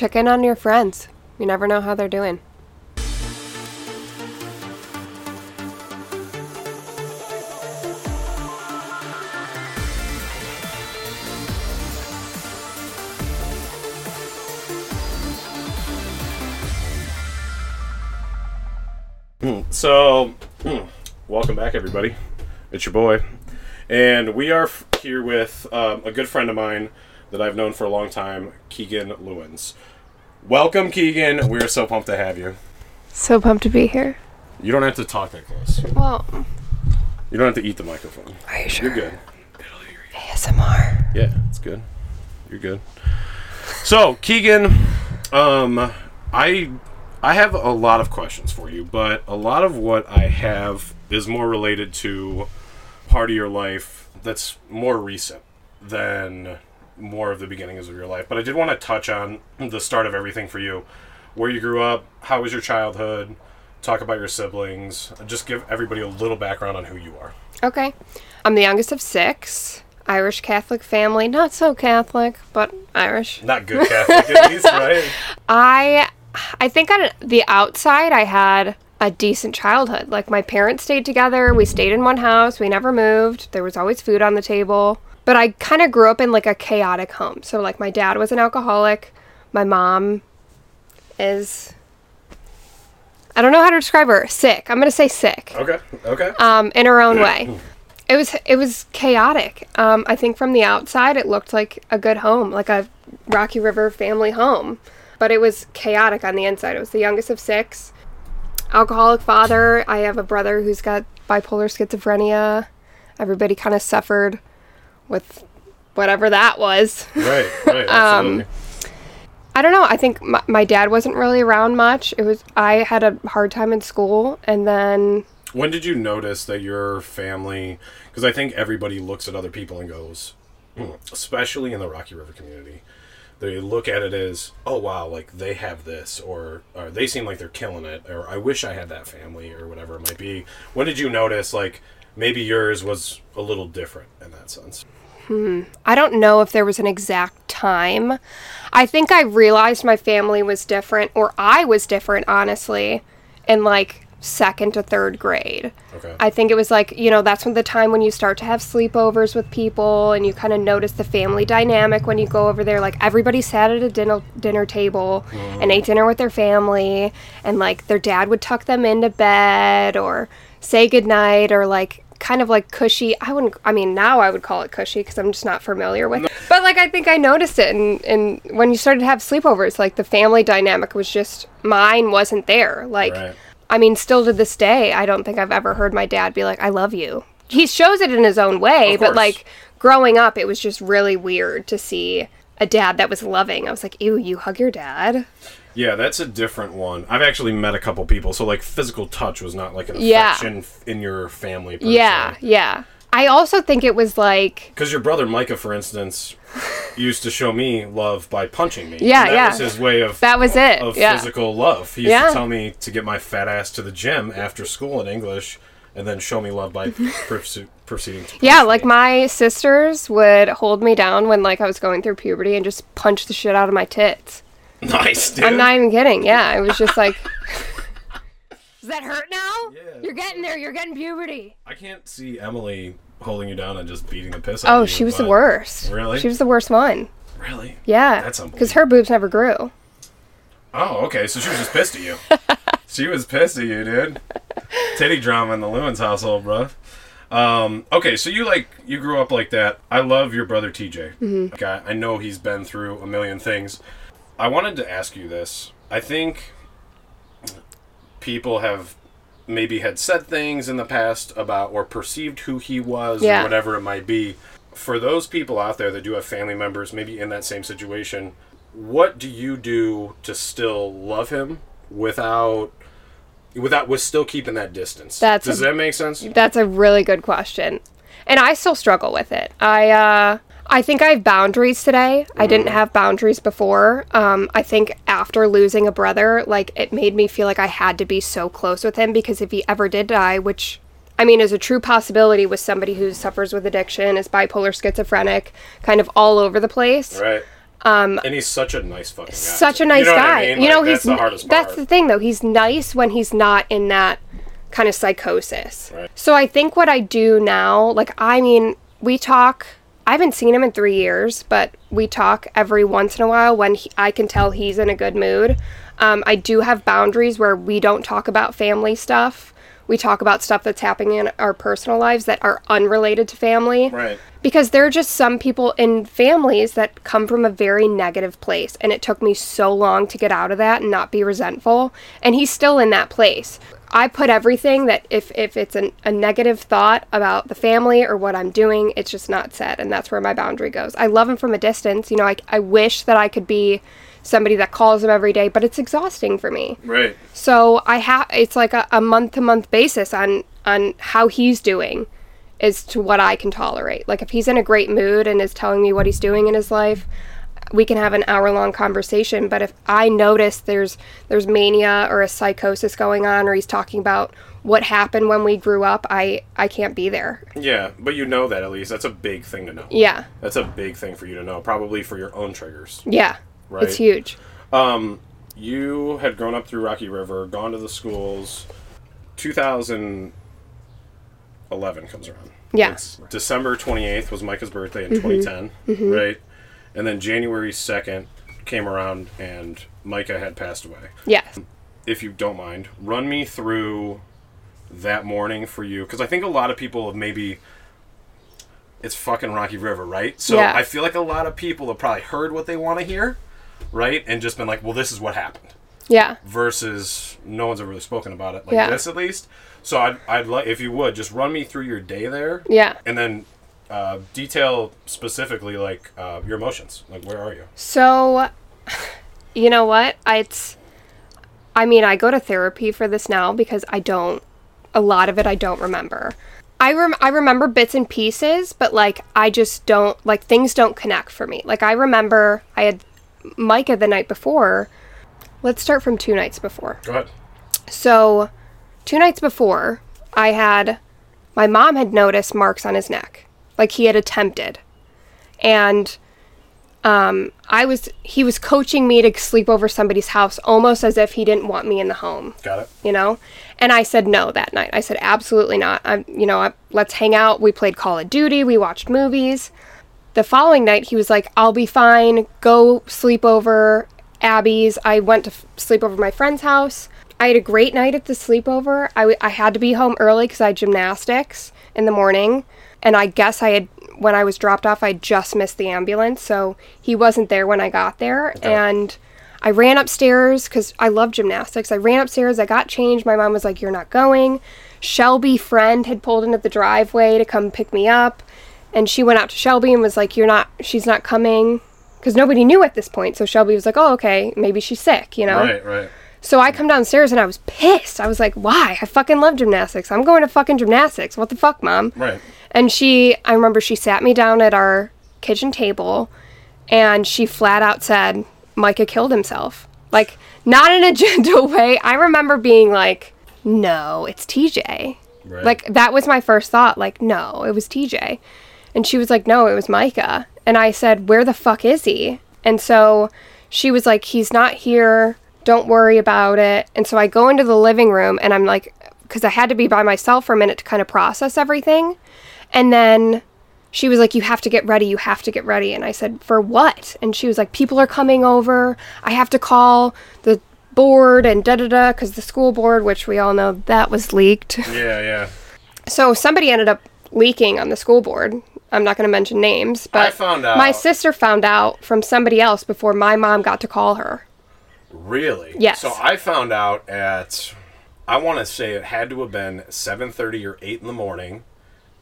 check in on your friends. You never know how they're doing. So, welcome back, everybody. It's your boy, and we are here with um, a good friend of mine that I've known for a long time, Keegan Lewins. Welcome, Keegan. We're so pumped to have you. So pumped to be here. You don't have to talk that close. Well, You don't have to eat the microphone. are you sure? You're good. ASMR. Yeah, it's good. You're good. So, Keegan, um, I I have a lot of questions for you, but a lot of what I have is more related to part of your life that's more recent than more of the beginnings of your life. But I did want to touch on the start of everything for you, where you grew up, how was your childhood, talk about your siblings, just give everybody a little background on who you are. Okay. I'm the youngest of six. Irish Catholic family. Not so Catholic, but Irish. Not good Catholic, at least, right? I I think on the outside I had a decent childhood. Like my parents stayed together, we stayed in one house, we never moved. There was always food on the table. But I kind of grew up in like a chaotic home. So like my dad was an alcoholic, my mom is I don't know how to describe her. Sick. I'm going to say sick. Okay, okay. Um in her own way. It was it was chaotic. Um I think from the outside it looked like a good home, like a Rocky River family home but it was chaotic on the inside. It was the youngest of six. Alcoholic father. I have a brother who's got bipolar schizophrenia. Everybody kind of suffered with whatever that was. Right, right, absolutely. I don't know. I think my, my dad wasn't really around much. It was I had a hard time in school, and then when did you notice that your family? Because I think everybody looks at other people and goes, "Hmm," especially in the Rocky River community, they look at it as, "Oh wow, like they have this," or, or "They seem like they're killing it," or "I wish I had that family," or whatever it might be. When did you notice like maybe yours was a little different in that sense? I don't know if there was an exact time. I think I realized my family was different, or I was different, honestly, in like second to third grade. Okay. I think it was like, you know, that's when the time when you start to have sleepovers with people and you kind of notice the family dynamic when you go over there. Like everybody sat at a dinner dinner table and mm. ate dinner with their family and like their dad would tuck them into bed or say goodnight or like kind of like cushy. I wouldn't I mean now I would call it cushy because I'm just not familiar with it. But like I think I noticed it and and when you started to have sleepovers, like the family dynamic was just mine wasn't there. Like Right. I mean, still to this day, I don't think I've ever heard my dad be like, I love you. He shows it in his own way, but like growing up, it was just really weird to see a dad that was loving. I was like, ew, you hug your dad? Yeah, that's a different one. I've actually met a couple people, so like physical touch was not like an Yeah. affection in your family. Yeah, yeah. I also think it was like, Because your brother Micah, for instance, used to show me love by punching me. Yeah, that yeah. was his way of that was it. of yeah. physical love. He used Yeah. to tell me to get my fat ass to the gym after school in English, and then show me love by pursu- proceeding. To Yeah, like me. my sisters would hold me down when like I was going through puberty and just punch the shit out of my tits. nice. Dude. I'm not even kidding. Yeah, I was just like, does that hurt now? Yeah. You're getting there. You're getting puberty. I can't see Emily holding you down and just beating the piss out of Oh, she was the but- worst. Really? She was the worst one. Really? Yeah. That's Because her boobs never grew. Oh, okay. So she was just pissed at you. she was pissed at you, dude. Titty drama in the Lewins household, bro. Um, okay, so you like you grew up like that. I love your brother TJ. Mm-hmm. Okay, I know he's been through a million things. I wanted to ask you this. I think people have maybe had said things in the past about or perceived who he was Yeah. or whatever it might be. For those people out there that do have family members maybe in that same situation, what do you do to still love him without without with still keeping that distance? That's Does a- that make sense? That's a really good question. And I still struggle with it. I uh I think I have boundaries today. I didn't have boundaries before. Um, I think after losing a brother, like it made me feel like I had to be so close with him because if he ever did die, which I mean is a true possibility with somebody who suffers with addiction, is bipolar schizophrenic, kind of all over the place. Right. and he's such a nice fucking guy. such a nice You know guy. I mean? You know, Like, he's that's the hardest that's the thing though. He's nice when he's not in that kind of psychosis. Right. So I think what I do now, like I mean, we talk. I haven't seen him in three years, but we talk every once in a while when he, I can tell he's in a good mood. Um, I do have boundaries where we don't talk about family stuff. We talk about stuff that's happening in our personal lives that are unrelated to family Right. because there are just some people in families that come from a very negative place and it took me so long to get out of that and not be resentful and he's still in that place i put everything that if, if it's an, a negative thought about the family or what i'm doing it's just not said and that's where my boundary goes i love him from a distance you know i, I wish that i could be somebody that calls him every day but it's exhausting for me Right. so I have it's like a, month to month basis on on how he's doing as to what I can tolerate. Like if he's in a great mood and is telling me what he's doing in his life, we can have an hour long conversation. But if I notice there's there's mania or a psychosis going on or he's talking about what happened when we grew up, I I can't be there. Yeah, but you know that at least. That's a big thing to know. Yeah. That's a big thing for you to know, probably for your own triggers. Yeah. Right. It's huge. Um, you had grown up through Rocky River, gone to the schools. 2011 comes around. Yeah. It's December 28th was Micah's birthday in 2010, right? And then January 2nd came around and Micah had passed away. Yes. If you don't mind, run me through that morning for you because I think a lot of people have maybe it's fucking Rocky River, right? So Yeah. I feel like a lot of people have probably heard what they want to hear, right? And just been like, well, this is what happened Yeah. versus no one's ever really spoken about it like Yeah. this at least. So I'd, I'd like if you would just run me through your day there, Yeah. and then uh, detail specifically like uh, your emotions. Like where are you? So, you know what? I, it's, I mean, I go to therapy for this now because I don't, a lot of it I don't remember. I, rem- I remember bits and pieces, but like, I just don't, like, things don't connect for me. Like, I remember I had Micah the night before. Let's start from two nights before. Go ahead. So, two nights before, I had my mom had noticed marks on his neck, like he had attempted, and um, I was he was coaching me to sleep over somebody's house, almost as if he didn't want me in the home, Got it. you know. And I said no that night. I said absolutely not. I'm, you know, I, let's hang out. We played Call of Duty. We watched movies. The following night, he was like, "I'll be fine. Go sleep over Abby's." I went to f- sleep over my friend's house. I had a great night at the sleepover. I, w- I had to be home early because I had gymnastics in the morning, and I guess I had when I was dropped off, I just missed the ambulance, so he wasn't there when I got there, oh. and. I ran upstairs because I love gymnastics. I ran upstairs. I got changed. My mom was like, "You're not going." Shelby friend had pulled into the driveway to come pick me up, and she went out to Shelby and was like, "You're not. She's not coming." Because nobody knew at this point. So Shelby was like, "Oh, okay. Maybe she's sick," you know. Right, right. So I come downstairs and I was pissed. I was like, "Why? I fucking love gymnastics. I'm going to fucking gymnastics. What the fuck, mom?" Right. And she, I remember she sat me down at our kitchen table and she flat out said, Micah killed himself. Like, not in a gentle way. I remember being like, no, it's TJ. Right. Like, that was my first thought. Like, no, it was TJ. And she was like, no, it was Micah. And I said, where the fuck is he? And so she was like, he's not here. Don't worry about it. And so I go into the living room and I'm like, because I had to be by myself for a minute to kind of process everything. And then she was like, You have to get ready. You have to get ready. And I said, For what? And she was like, People are coming over. I have to call the board and da da da, because the school board, which we all know that was leaked. Yeah, yeah. So somebody ended up leaking on the school board. I'm not going to mention names, but I found out. my sister found out from somebody else before my mom got to call her. Really? Yes. So I found out at I want to say it had to have been 7:30 or 8 in the morning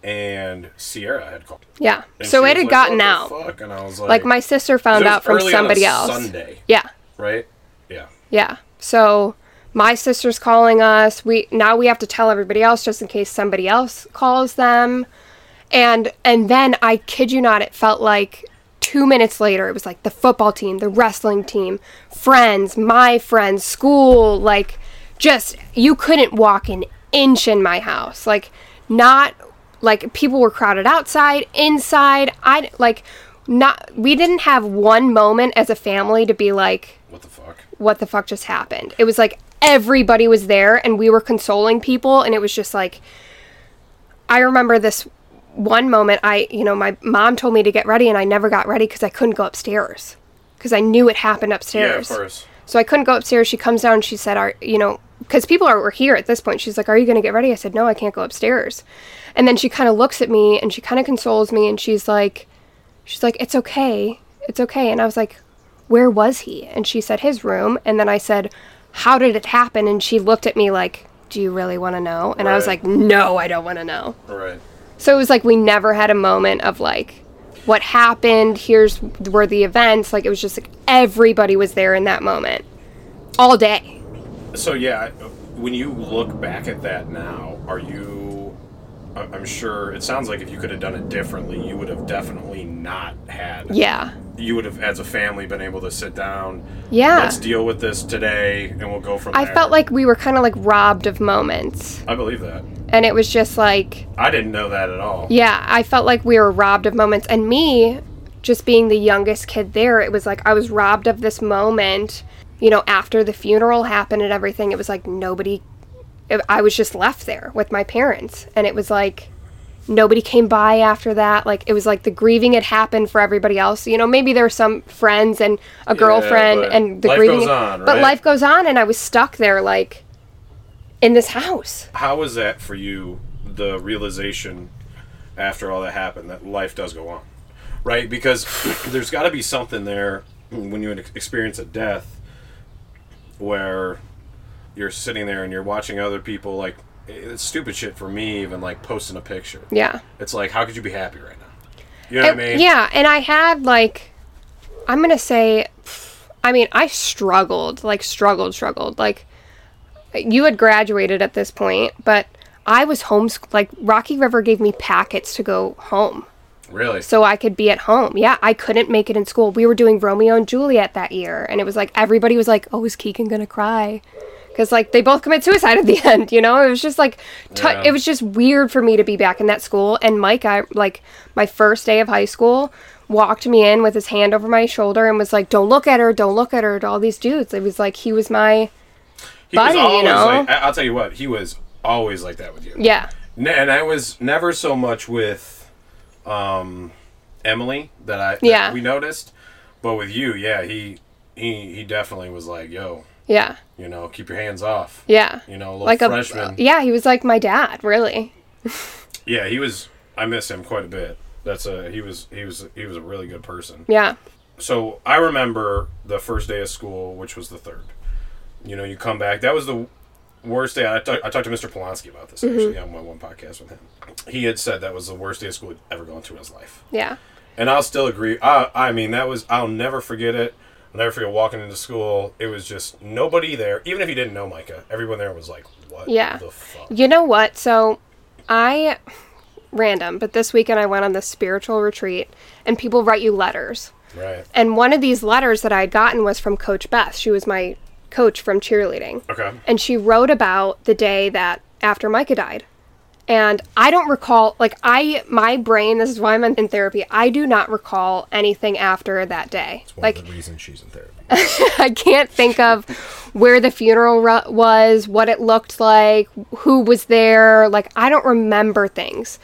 and Sierra had called. Yeah. And so it had like, gotten "What the out. fuck?" And I was like, Like my sister found out from early on a somebody else. Sunday, Yeah. right? Yeah. Yeah. So my sister's calling us. We now we have to tell everybody else just in case somebody else calls them. And and then I kid you not, it felt like two minutes later it was like the football team, the wrestling team, friends, my friends, school, like just you couldn't walk an inch in my house. Like not like people were crowded outside, inside. I like not we didn't have one moment as a family to be like What the fuck? what the fuck just happened. It was like everybody was there and we were consoling people and it was just like I remember this one moment I, you know, my mom told me to get ready and I never got ready cuz I couldn't go upstairs cuz I knew it happened upstairs. Yeah, of course. So I couldn't go upstairs. She comes down and she said, "Are you know?" Because people are were here at this point. She's like, "Are you going to get ready?" I said, "No, I can't go upstairs." And then she kind of looks at me and she kind of consoles me and she's like, "She's like, it's okay, it's okay." And I was like, "Where was he?" And she said, "His room." And then I said, "How did it happen?" And she looked at me like, "Do you really want to know?" And I was like, "No, I don't want to know." Right. So it was like we never had a moment of like what happened, here's were the events. Like it was just like everybody was there in that moment. All day. So yeah, when you look back at that now, are you? I'm sure it sounds like if you could have done it differently, you would have definitely not had. Yeah. You would have, as a family, been able to sit down. Yeah. Let's deal with this today, and we'll go from there. I there. felt like we were kind of like robbed of moments. I believe that. And it was just like, I didn't know that at all. yeah, I felt like we were robbed of moments. And me, just being the youngest kid there, it was like I was robbed of this moment. You know, after the funeral happened and everything, it was like nobody, I was just left there with my parents. And it was like, nobody came by after that. Like it was like the grieving had happened for everybody else. You know, maybe there were some friends and a girlfriend but and the life grieving. goes on, But life goes on, and I was stuck there, like in this house. How was that for you? The realization after all that happened that life does go on, right? Because there's got to be something there when you experience a death where you're sitting there and you're watching other people like it's stupid shit for me even like posting a picture. Yeah. It's like how could you be happy right now? You know what I mean? Yeah, and I had like, I'm gonna say, I mean, I struggled, like struggled, struggled. Like, you had graduated at this point, but I was homeschooled. Like Rocky River gave me packets to go home, Really? so I could be at home. Yeah, I couldn't make it in school. We were doing Romeo and Juliet that year, and it was like everybody was like, "Oh, is Keegan gonna cry?" Because like they both commit suicide at the end, you know. It was just like, t- Yeah. it was just weird for me to be back in that school. And Mike, I like my first day of high school, walked me in with his hand over my shoulder and was like, "Don't look at her, don't look at her." To all these dudes, it was like he was my he was buddy, you know? like I'll tell you what, he was always like that with you. yeah, and I was never so much with um, Emily that I that Yeah. we noticed, but with you, yeah, he he he definitely was like, "Yo, yeah, you know, keep your hands off." yeah. You know, Like a freshman. yeah, he was like my dad, really. yeah, he was. I miss him quite a bit. That's a he was he was he was a really good person. Yeah, So I remember the first day of school, which was the third. You know, you come back. That was the worst day. I, talk, I talked to Mr. Polanski about this actually mm-hmm. on my one podcast with him. He had said that was the worst day of school he'd ever gone to in his life. yeah, And I'll still agree. I, I mean, that was, I'll never forget it. I'll never forget walking into school. It was just nobody there. Even if you didn't know Micah, everyone there was like, what Yeah. the fuck? You know what? So I random, but this weekend I went on this spiritual retreat and people write you letters. Right. And one of these letters that I had gotten was from Coach Beth. She was my coach from cheerleading. Okay. And she wrote about the day that after Micah died. And I don't recall like I my brain, this is why I'm in therapy, I do not recall anything after that day. Like of the reasons she's in therapy. I can't think of where the funeral ru- was, what it looked like, who was there. Like, I don't remember things.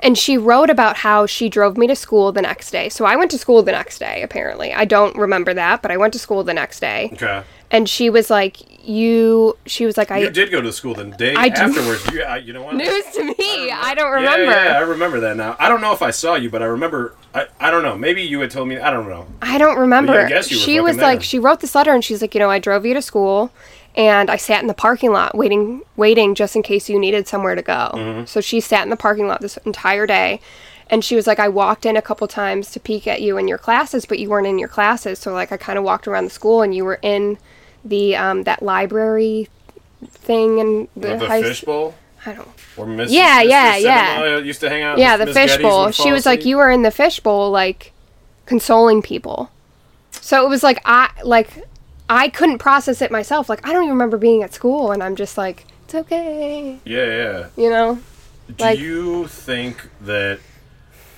And she wrote about how she drove me to school the next day. So I went to school the next day, apparently. I don't remember that, but I went to school the next day. Okay. And she was like, You, she was like, I. You did go to school the day I do- You, uh, you know what? News to me. I don't remember. Yeah, yeah, I remember that now. I don't know if I saw you, but I remember. I, I don't know. Maybe you had told me. I don't know. I don't remember. Yeah, I guess you she was like, she wrote this letter and she's like, you know, I drove you to school and I sat in the parking lot waiting, waiting just in case you needed somewhere to go. Mm-hmm. So she sat in the parking lot this entire day. And she was like, I walked in a couple times to peek at you in your classes, but you weren't in your classes. So like, I kind of walked around the school and you were in the, um, that library thing and the, The, fishbowl. I don't Or Miss, Yeah, Mr. yeah, yeah. Used to hang out. yeah, the fishbowl. She was like, you were in the fishbowl, like consoling people. So it was like I like I couldn't process it myself. Like I don't even remember being at school, and I'm just like, it's okay, Yeah, yeah. you know. Do Like- you think that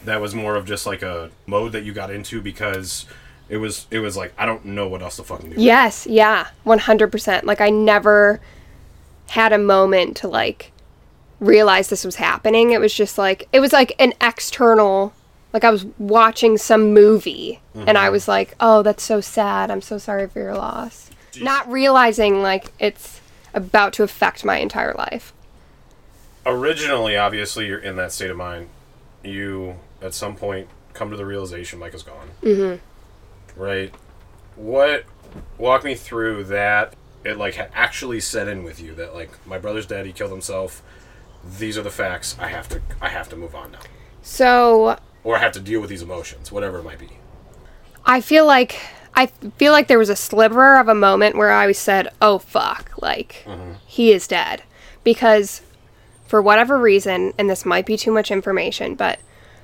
that was more of just like a mode that you got into because it was it was like I don't know what else to fucking do. Yes, yeah, 100%. Like I never had a moment to like realize this was happening. It was just like it was like an external like I was watching some movie and I was like, "Oh, that's so sad. I'm so sorry for your loss." Not realizing like it's about to affect my entire life. Originally, obviously, you're in that state of mind. You at some point come to the realization Mike is gone. Mm-hmm. Right. What? Walk me through that. It like actually set in with you that like my brother's dead. He killed himself. These are the facts. I have to. I have to move on now, So, or I have to deal with these emotions, whatever it might be. I feel like I feel like there was a sliver of a moment where I said, "Oh fuck!" Like mm-hmm. he is dead because for whatever reason, and this might be too much information, but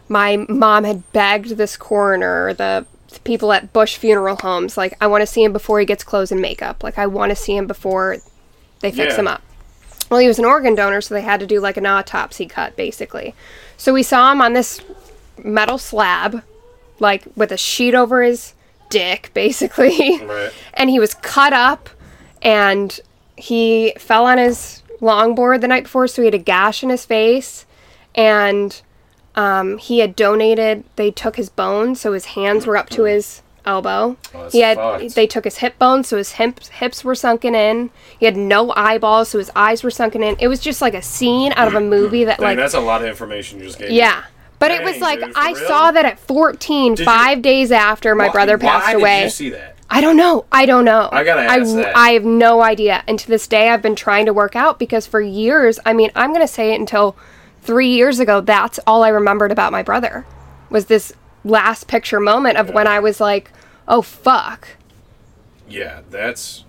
my mom had begged this coroner, the people at Busch Funeral Homes, like, "I want to see him before he gets clothes and makeup. Like, I want to see him before they fix Yeah. him up." Well, he was an organ donor, so they had to do like an autopsy cut, basically. So we saw him on this metal slab, like with a sheet over his dick, basically. Right. and he was cut up, and he fell on his longboard the night before, so he had a gash in his face, and um, he had donated. They took his bones, so his hands were up to his elbow. Oh, he had. fucked. They took his hip bones, so his hips hips were sunken in. He had no eyeballs, so his eyes were sunken in. It was just like a scene out of a movie that Dang, like that's a lot of information you just gave. me. yeah. But it was like dude, I real? saw that at 14, you- five days after my Why- brother passed why away. Did you see that? I don't know. I don't know. I gotta I, that. I have no idea. And to this day, I've been trying to work out because for years, I mean, I'm going to say it until three years ago, that's all I remembered about my brother was this last picture moment of when I was like, oh, fuck. Yeah, that's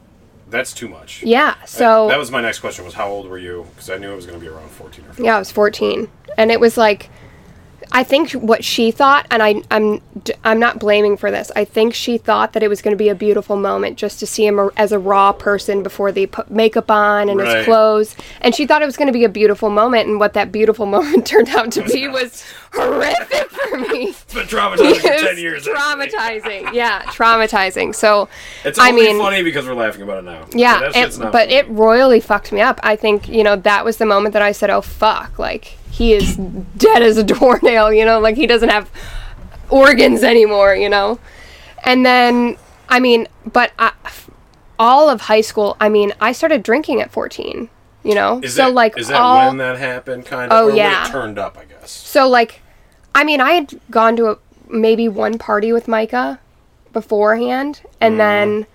that's too much. Yeah. So. that was my next question. Was how old were you? Because I knew it was going to be around fourteen or. 15. Yeah, I was 14. And it was like I think what she thought and I I'm I'm not blaming for this. I think she thought that it was going to be a beautiful moment just to see him as a raw person before they put makeup on and Right. his clothes. And she thought it was going to be a beautiful moment and what that beautiful moment turned out to be was horrific for me. It's been traumatizing for ten years. traumatizing. Yeah, traumatizing. So It's I mean funny because we're laughing about it now. yeah, it- but funny. it royally fucked me up. I think you know that was the moment that I said, "Oh fuck!" Like he is dead as a doornail. You know, like he doesn't have organs anymore. You know, and then I mean, but I, all of high school. I mean, I started drinking at fourteen. You know, Is so that, like is that all when that happened? Kind of. Oh, yeah. it turned up, I guess. so like, I mean, I had gone to a, maybe one party with Micah beforehand, and mm-hmm. then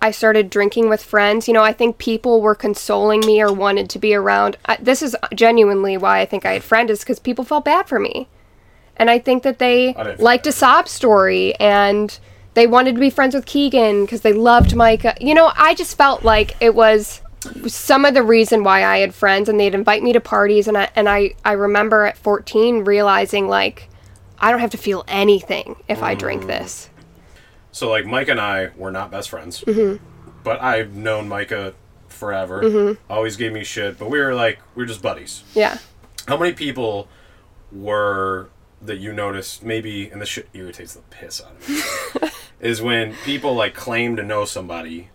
I started drinking with friends. You know, I think people were consoling me or wanted to be around. I, this is genuinely why I think I had friends, is because people felt bad for me, and I think that they I didn't feel liked a sob story and they wanted to be friends with Keegan because they loved Micah. You know, I just felt like it was some of the reason why I had friends and they'd invite me to parties and I and I I remember at 14 realizing like I don't have to feel anything if I drink mm. this. So like Mike and I were not best friends, Mm-hmm. but I've known Micah forever. Always gave me shit, but we were like we were just buddies. Yeah. How many people were that you noticed maybe and this shit irritates the piss out of me is when people like claim to know somebody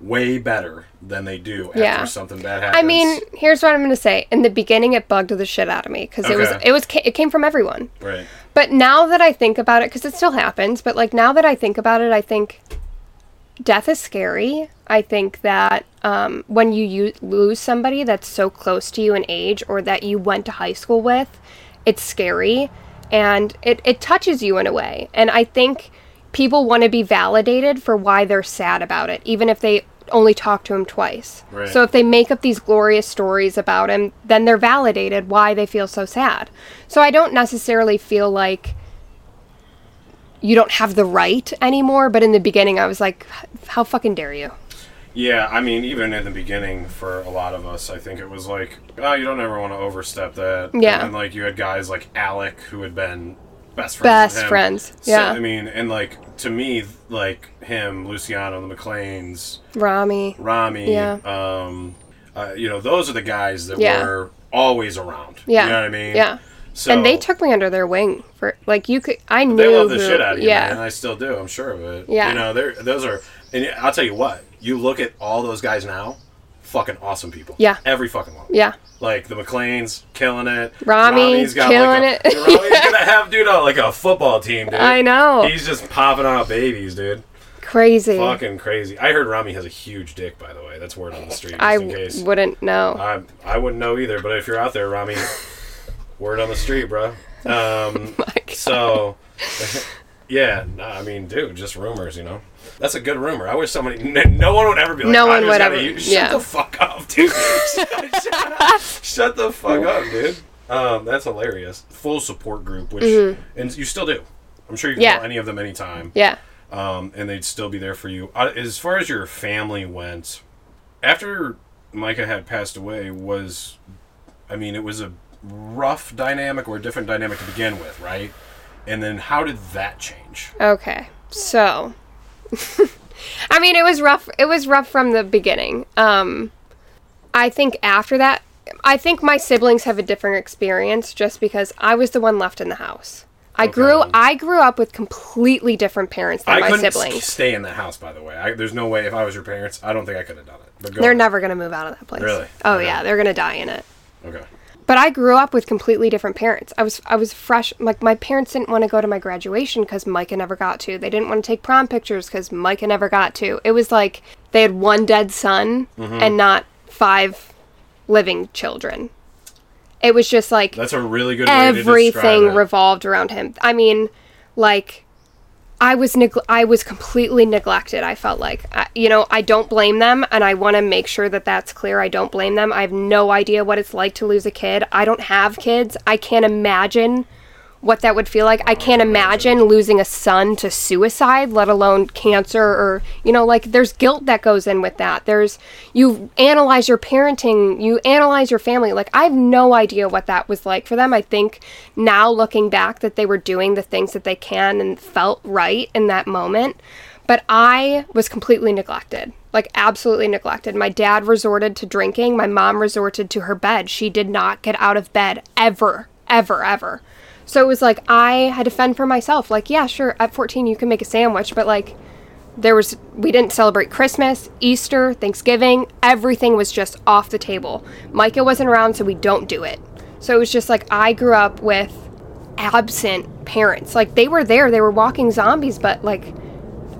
way better than they do after Yeah. something bad happens. I mean, here's what I'm going to say. In the beginning it bugged the shit out of me cuz it was it was it came from everyone. right. But now that I think about it, because it still happens, but like now that I think about it, I think death is scary. I think that um, when you u- lose somebody that's so close to you in age or that you went to high school with, it's scary and it, it touches you in a way. And I think people want to be validated for why they're sad about it, even if they only talk to him twice. Right. So if they make up these glorious stories about him, then they're validated why they feel so sad. So I don't necessarily feel like you don't have the right anymore, but in the beginning I was like, how fucking dare you? Yeah, I mean, even in the beginning, for a lot of us, I think it was like, oh, you don't ever want to overstep that. Yeah. And like you had guys like Alec who had been best friends. Best friends, So, yeah. I mean, and like to me, like him, Luciano, the McLeans, Rami. Rami, Yeah. um, uh, you know, those are the guys that Yeah. were always around. Yeah. You know what I mean? Yeah. So and they took me under their wing for like you could. I knew. they love the who- shit out of you, yeah. man. I still do. I'm sure of it. Yeah. You know, they're those are, and I'll tell you what. You look at all those guys now, fucking awesome people. Yeah. Every fucking one. Yeah. Like the McLeans, killing it. Rami, Rami's got killing like a, it. Rami's gonna have dude on like a football team, dude. I know. He's just popping out babies, dude. Crazy. Fucking crazy. I heard Rami has a huge dick, by the way. That's word on the street, I wouldn't know. I I wouldn't know either, but if you're out there, Rami, word on the street, bro. Um, My God. so, yeah, I mean, dude, just rumors, you know. That's a good rumor. I wish somebody, n- no one would ever be like, No one would ever- use-" Shut yeah. the fuck up, dude. shut, shut the fuck up, dude. Um, that's hilarious. Full support group, which, and you still do. I'm sure you can Mm-hmm. Yeah. call any of them anytime yeah. um, and they'd still be there for you. Uh, as far as your family went, after Micah had passed away, was I mean, it was a rough dynamic or a different dynamic to begin with, right? And then how did that change? Okay. So, I mean, it was rough. It was rough from the beginning. Um, I think after that, I think my siblings have a different experience just because I was the one left in the house. I grew. I grew up with completely different parents than I my couldn't siblings. stay in that house, by the way. I, there's no way if I was your parents, I don't think I could have done it. But go They're on. never gonna move out of that place. Really? Oh Okay. yeah, they're gonna die in it. okay. But I grew up with completely different parents. I was I was fresh. Like my parents didn't want to go to my graduation because Micah never got to. They didn't want to take prom pictures because Micah never got to. It was like they had one dead son Mm-hmm. and not five living children. It was just like That's a really good way to describe everything revolved around him. I mean, like I was neg- I was completely neglected. I felt like I, you know I don't blame them, and I want to make sure that that's clear. I don't blame them. I have no idea what it's like to lose a kid. I don't have kids. I can't imagine what that would feel like. I can't imagine losing a son to suicide, let alone cancer or, you know, like there's guilt that goes in with that. There's, you analyze your parenting, you analyze your family. Like, I have no idea what that was like for them. I think now looking back that they were doing the things that they can and felt right in that moment. But I was completely neglected, like absolutely neglected. My dad resorted to drinking. My mom resorted to her bed. She did not get out of bed ever, ever, ever. So it was like I had to fend for myself. Like, yeah, sure, at 14 you can make a sandwich, but like there was we didn't celebrate Christmas, Easter, Thanksgiving. Everything was just off the table. Micah wasn't around, so we don't do it. So it was just like I grew up with absent parents. Like they were there, they were walking zombies, but like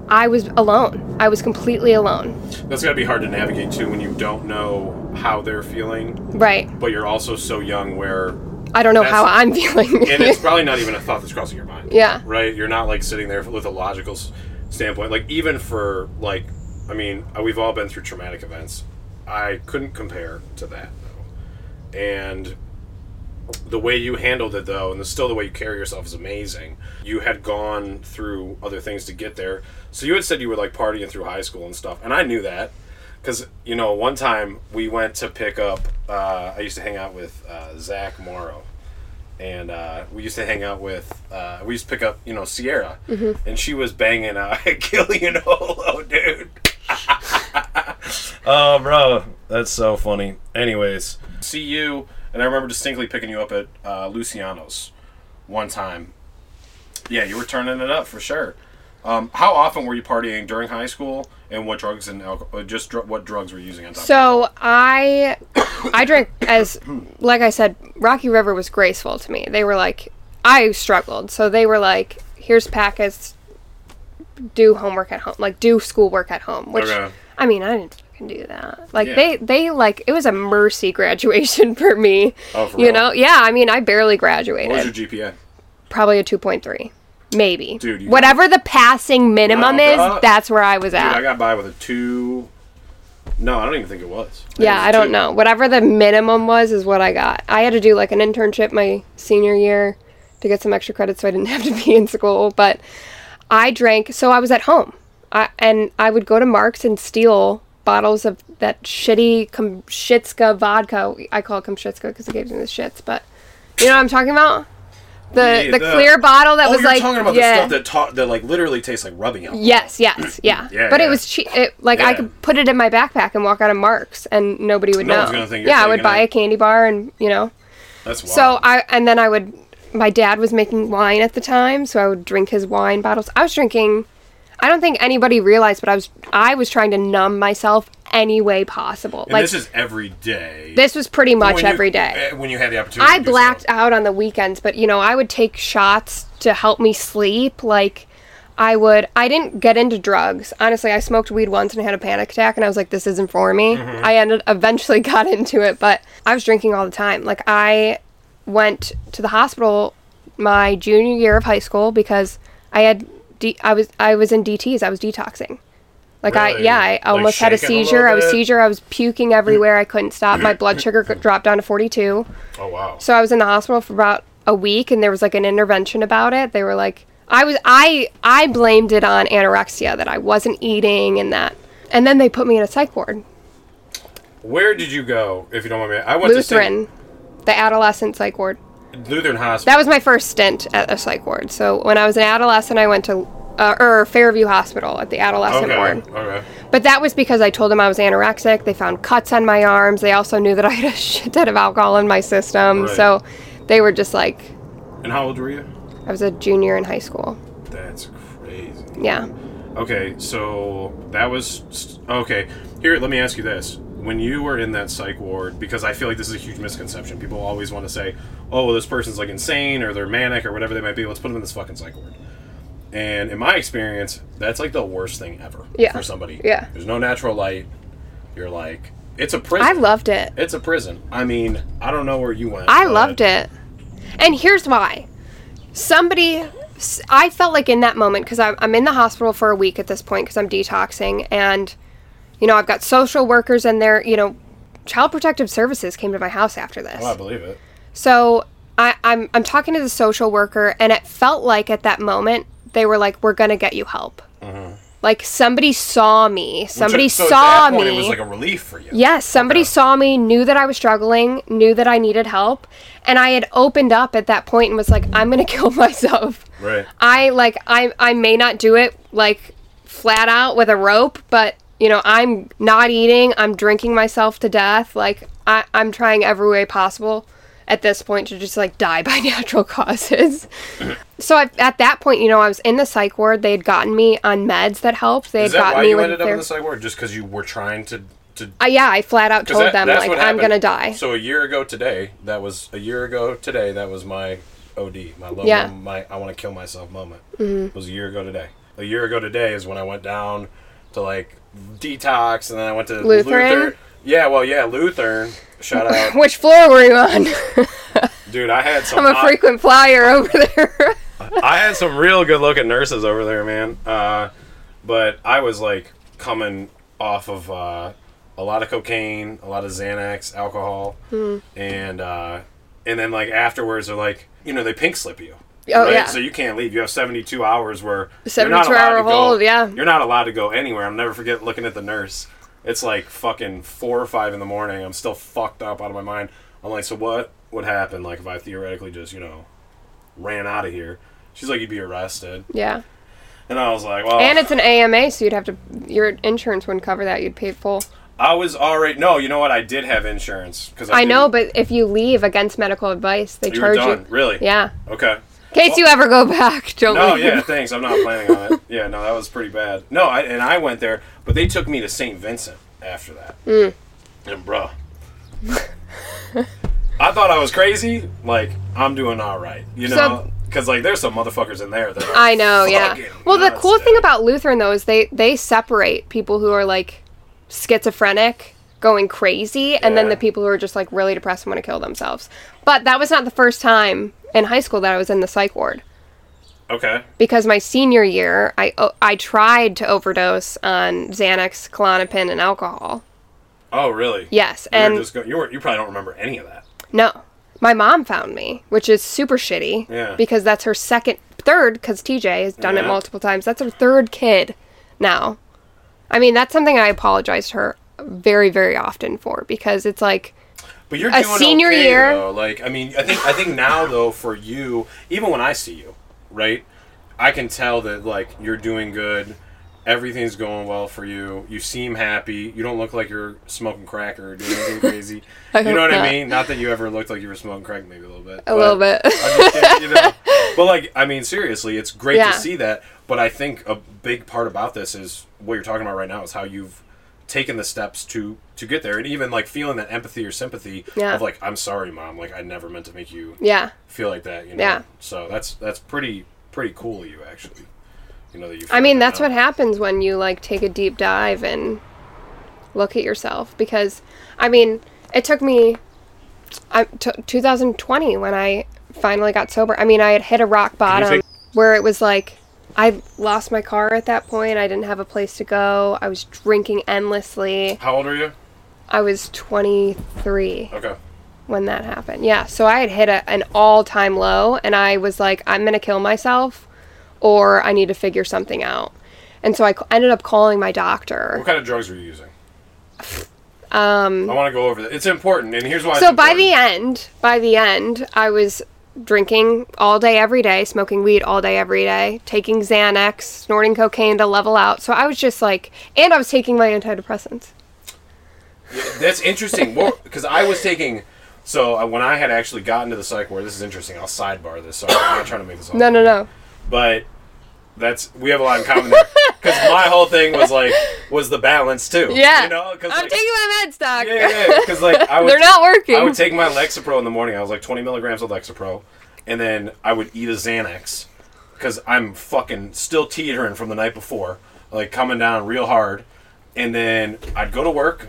I was alone. I was completely alone. That's got to be hard to navigate too when you don't know how they're feeling, Right. but you're also so young where I don't know how I'm feeling. and it's probably not even a thought that's crossing your mind. Yeah. Right? You're not like sitting there with a logical s- standpoint. Like even for like, I mean, uh, we've all been through traumatic events. I couldn't compare to that though, and the way you handled it though, and the, still the way you carry yourself is amazing. You had gone through other things to get there. So you had said you were like partying through high school and stuff, and I knew that because you know one time we went to pick up. Uh, I used to hang out with uh, Zach Morrow, and uh, we used to hang out with. Uh, we used to pick up, you know, Sierra, and she was banging uh, Gillian Holo, dude. oh, bro, that's so funny. Anyways, see you, and I remember distinctly picking you up at uh, Luciano's one time. Yeah, you were turning it up for sure. Um, how often were you partying during high school, and what drugs and alcohol? Just dr- what drugs were you using on top? So I, I drank as, like I said, Rocky River was graceful to me. They were like, I struggled, so they were like, here's packets, do homework at home, like do schoolwork at home. Which Okay. I mean, I didn't fucking do that. Like Yeah. they, they like it was a mercy graduation for me. Oh, for you real? know, yeah. I mean, I barely graduated. what was your GPA? Probably a two point three, maybe. Dude, whatever the passing minimum No, is, duh. that's where I was Dude, at. I got by with a two. No, I don't even think it was. it Yeah, I don't two. know. Whatever the minimum was is what I got. I had to do like an internship my senior year to get some extra credit so I didn't have to be in school, but I drank so I was at home. I, and I would go to Marc's and steal bottles of that shitty Kamshitska vodka. I call it Kamshitska because it gives me the shits, but you know what I'm talking about? The the, the- clear bottle that oh, was you're like talking about yeah. the stuff that ta- that like literally tastes like rubbing alcohol. Yes, yes, yeah. Yeah, but yeah. it was cheap. It, like I could put it in my backpack and walk out of Marc's, and nobody would No know. one's gonna think yeah, I would buy it. a candy bar, and you know, That's wild. So I and then I would my dad was making wine at the time, so I would drink his wine bottles. I was drinking I don't think anybody realized, but I was I was trying to numb myself any way possible. and like this is every day. this was pretty much you- every day. eh, when you had the opportunity. I to do so. blacked out on the weekends, but you know, I would take shots to help me sleep. Like, I would, I didn't get into drugs. Honestly, I smoked weed once and I had a panic attack, and I was like, this isn't for me. Mm-hmm. I ended, eventually got into it, but I was drinking all the time. Like, I went to the hospital my junior year of high school because I had, D, I was, I was in DTs. I was detoxing. Like I, yeah, I Like almost had a shaking a seizure. I was seizure. I was puking everywhere. I couldn't stop. My blood sugar dropped down to 42. Oh wow. So I was in the hospital for about a week, and there was like an intervention about it. They were like, I was, I, I blamed it on anorexia that I wasn't eating and that, and then they put me in a psych ward, Where did you go? If you don't mind me, I went to Lutheran, the adolescent psych ward. Lutheran Hospital. That was my first stint at a psych ward. So when I was an adolescent, I went to. Uh, or Fairview Hospital at the adolescent okay. ward. Okay. But that was because I told them I was anorexic. They found cuts on my arms. They also knew that I had a shit ton of alcohol in my system. Right. So they were just like, And how old were you? I was a junior in high school. That's crazy. Yeah. Okay, so that was okay. Here, let me ask you this: When you were in that psych ward, because I feel like this is a huge misconception. People always want to say, "Oh, well, this person's like insane or they're manic or whatever they might be. Let's put them in this fucking psych ward." And in my experience, that's like the worst thing ever Yeah. for somebody. Yeah. There's no natural light. You're like, it's a prison. I loved it. It's a prison. I mean, I don't know where you went. I loved it. And here's why. Somebody, I felt like in that moment, because I'm, I'm in the hospital for a week at this point because I'm detoxing. And, you know, I've got social workers in there. You know, Child Protective Services came to my house after this. Oh, I believe it. So I, I'm, I'm talking to the social worker, and it felt like at that moment, they were like, we're to get you help. Mm-hmm. Like somebody saw me. Somebody so, so saw at that point, me. It was like a relief for you. Yes, somebody Okay. saw me, knew that I was struggling, knew that I needed help, and I had opened up at that point and was like, I'm to kill myself. Right. I like I I may not do it like flat out with a rope, but you know, I'm not eating, I'm drinking myself to death. Like I I'm trying every way possible at this point to just like die by natural causes. so I, at that point, you know, I was in the psych ward. They had gotten me on meds that helped. They Is had that gotten why me you with ended up in the psych ward? Just because you were trying to to uh, yeah, I flat out 'Cause told that- them that's like what I'm happened. gonna die. So a year ago today, that was a year ago today. That was my OD, my low, Yeah. my I want to kill myself moment. Mm-hmm. Was a year ago today. A year ago today is when I went down to like detox, and then I went to Lutheran? Luther. Yeah, well, yeah, Lutheran. Shout out, Which floor were you on? dude. I had some. I'm a frequent flyer over there. I had some real good looking nurses over there, man. Uh, but I was like coming off of uh, a lot of cocaine, a lot of Xanax, alcohol, Hmm. and uh, and then like afterwards they're like, you know, they pink slip you. Oh, yeah. So you can't leave. You have 72 hours where you're 72 not allowed hour to go. hold, yeah. You're not allowed to go anywhere. I'll never forget looking at the nurse. It's like fucking four or five in the morning. I'm still fucked up out of my mind. I'm like, so what would happen like if I theoretically just you know ran out of here? She's like, you'd be arrested. yeah. And I was like, well, And it's an AMA, so you'd have to, your insurance wouldn't cover that. You'd pay full. I was already no. You know what? I did have insurance because I know, but if you leave against medical advice, they you were charge done. you. Really? Yeah. Okay. In case you ever go back, don't No, leave. yeah, thanks. I'm not planning on it. Yeah, no, that was pretty bad. No, I, and I went there, but they took me to St. Vincent after that. Mm. And bruh, I thought I was crazy. Like I'm doing all right, you So- know, because like there's some motherfuckers in there that are I know, yeah. Well, the cool thing about Lutheran though is they they separate people who are like schizophrenic, going crazy, and then the people who are just like really depressed and want to kill themselves. But that was not the first time in high school that I was in the psych ward okay, because my senior year, I I tried to overdose on Xanax, Klonopin, and alcohol. oh really? Yes, You and were just go- you were you probably don't remember any of that. No. My mom found me, which is super shitty. Yeah. Because that's her second, third, because TJ has done it multiple times. That's her third kid now. I mean, that's something I apologize to her very, very often for because it's like, But you're A senior okay, year- though. Like I mean, I think I think now though for you, even when I see you, right, I can tell that like you're doing good everything's going well for you. You seem happy. You don't look like you're smoking crack or doing anything crazy. You know what not. I mean? Not that you ever looked like you were smoking crack, maybe a little bit. A little bit. Kidding, you know. But like, I mean, seriously, it's great Yeah. to see that. But I think a big part about this is what you're talking about right now is how you've taken the steps to to get there, and even like feeling that empathy or sympathy Yeah. of like, I'm sorry, mom. Like, I never meant to make you yeah. feel like that. You know. Yeah. So that's that's pretty pretty cool of you actually. You know that you. I mean, that's what happens when you like take a deep dive and look at yourself because I mean, it took me I, t- 2020 when I finally got sober. I mean, I had hit a rock bottom take- where it was like I lost my car at that point. I didn't have a place to go. I was drinking endlessly. How old are you? I was 23 Okay. when that happened. Yeah, so I had hit a, an all-time low and I was like I'm going to kill myself or I need to figure something out. And so I ended up calling my doctor. What kind of drugs were you using? Um, I want to go over that. It's important, and here's why. So by the end, by the end, I was drinking all day every day, smoking weed all day every day, taking Xanax, snorting cocaine to level out. So I was just like and I was taking my antidepressants. That's interesting. Because I was taking. So when I had actually gotten to the psych ward, this is interesting. I'll sidebar this. So I'm not trying to make this all. No, no, no. But that's we have a lot in common there. Because my whole thing was like was the balance too. Yeah. You know, because I'm like, taking my meds, doc. yeah, yeah. Because like I would, They're not working. I would take my Lexapro in the morning. I was like 20 milligrams of Lexapro, and then I would eat a Xanax because I'm fucking still teetering from the night before, like coming down real hard. And then I'd go to work,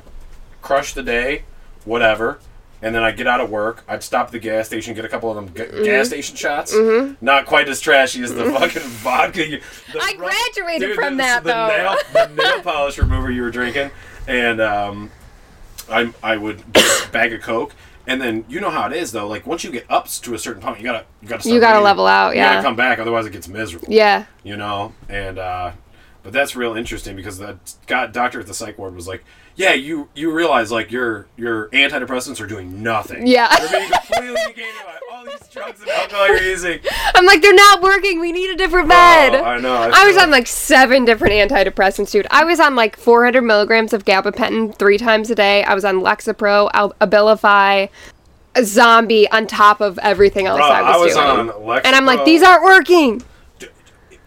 crush the day, whatever. And then I'd get out of work. I'd stop at the gas station, get a couple of them ga- Mm-hmm. gas station shots. Not quite as trashy as the fucking vodka. You, the I graduated from the, that, the though. Nail, the nail polish remover you were drinking, and um, I I would get a bag of coke, and then you know how it is though. Like once you get up to a certain point, you gotta you gotta start You gotta breathing. level out, Yeah, You gotta come back, otherwise it gets miserable. Yeah. You know, and uh, but that's real interesting because the got doctor at the psych ward was like, yeah, you you realize like your your antidepressants are doing nothing. Yeah. They're being completely negated by all these drugs and alcohol you're using. I'm like, they're not working. We need a different bed. Oh, I know. I was on like seven different antidepressants, dude. I was on like 400 milligrams of gabapentin three times a day. I was on Lexapro, Al- Abilify, a zombie on top of everything else Bro, I was, I was doing. and I'm like, these aren't working.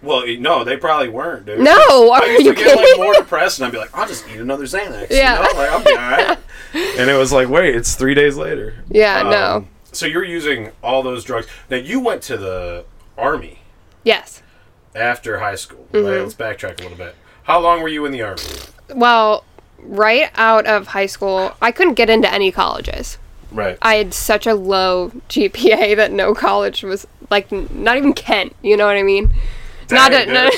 Well, no, they probably weren't, dude. No, are I are used you to get like more depressed, and I'd be like, "I'll just eat another Xanax." Yeah. you know? like I'll be alright. and it was like, wait, it's three days later. Yeah, Um, no. So you're using all those drugs. Now you went to the army Yes. after high school. Mm-hmm. Right? Let's backtrack a little bit. How long were you in the army? Well, right out of high school, I couldn't get into any colleges. Right. I had such a low GPA that no college was like n- not even Kent. You know what I mean? Not a, no. I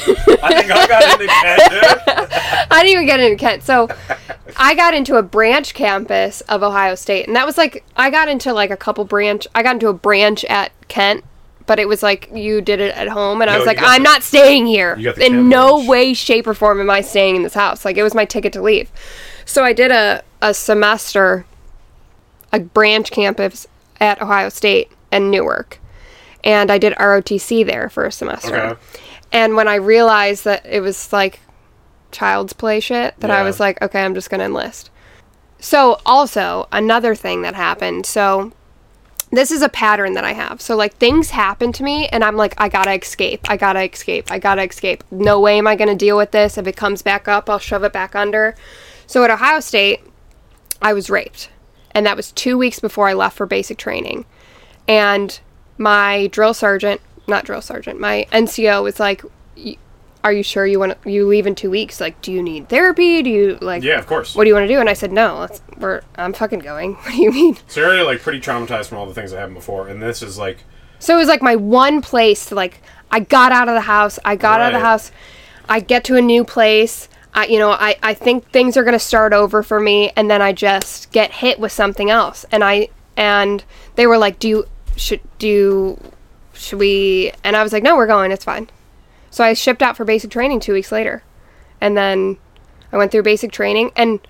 think I got into Kent. I didn't even get into Kent. So I got into a branch campus of Ohio State, and that was like I got into like a couple branch. I got into a branch at Kent, but it was like you did it at home, and I No, was you like, got I'm the- not staying here. you got the In no branch. way, shape, or form am I staying in this house. Like it was my ticket to leave. So I did a a semester, a branch campus at Ohio State and Newark, and I did ROTC there for a semester. Okay. And when I realized that it was like child's play shit, that I was like, okay, I'm just gonna enlist. So also another thing that happened. So this is a pattern that I have. So like things happen to me and I'm like, I gotta escape. I gotta escape. I gotta escape. No way am I gonna deal with this. If it comes back up, I'll shove it back under. So at Ohio State, I was raped. And that was two weeks before I left for basic training. And my drill sergeant, not drill sergeant, my NCO was like, "Are you sure you want to? You leave in two weeks? Like, do you need therapy? Do you like? Yeah, of course. What do you want to do?" And I said, "No, let's, we're. I'm fucking going. What do you mean?" So you're already like pretty traumatized from all the things that happened before, and this is like, So it was like my one place to like. I got out of the house. I got out of the house. I get to a new place. I, you know, I, I think things are gonna start over for me, and then I just get hit with something else. And I and they were like, "Do you should do you, should we?" And I was like, "No, we're going. It's fine." So I shipped out for basic training two weeks later, and then I went through basic training, and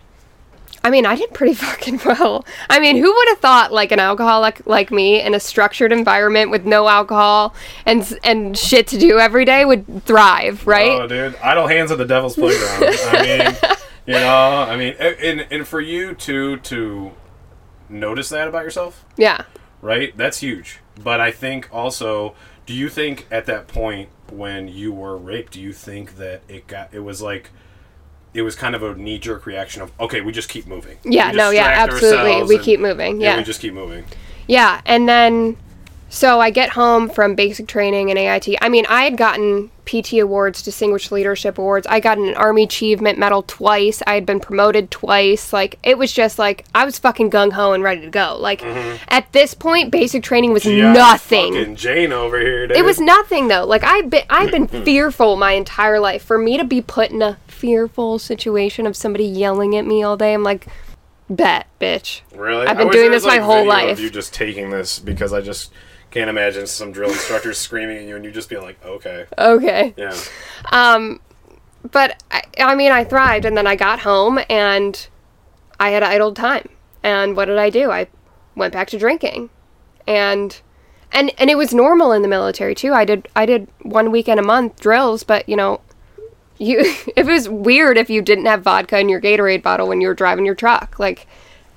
I mean, I did pretty fucking well. I mean, who would have thought like an alcoholic like me in a structured environment with no alcohol and and shit to do every day would thrive, oh, right? Oh, dude, idle hands at the devil's playground. I mean, you know, I mean, and and for you to to notice that about yourself, yeah. right? That's huge. But I think also, do you think at that point when you were raped, do you think that it got it was like it was kind of a knee jerk reaction of okay, we just keep moving. Yeah, no, yeah, absolutely. We and- keep moving. Yeah, Yeah. we just keep moving. Yeah, and then so I get home from basic training and AIT. I mean, I had gotten PT awards, distinguished leadership awards. I got an Army Achievement Medal twice. I had been promoted twice. Like it was just like I was fucking gung ho and ready to go. Like mm-hmm. at this point, basic training was nothing. Fucking Jane over here. Dude. It was nothing though. Like I've been I've been fearful my entire life. For me to be put in a fearful situation of somebody yelling at me all day, I'm like, bet, bitch. Really? I've been doing this my whole life. You just taking this because I just can't imagine some drill instructors screaming at you and you just being like, okay, Okay. yeah. Um, but I, I mean, I thrived, and then I got home and I had idle time. And what did I do? I went back to drinking, and and and it was normal in the military too. I did I did one weekend a month drills, but you know, you it was weird if you didn't have vodka in your Gatorade bottle when you were driving your truck. Like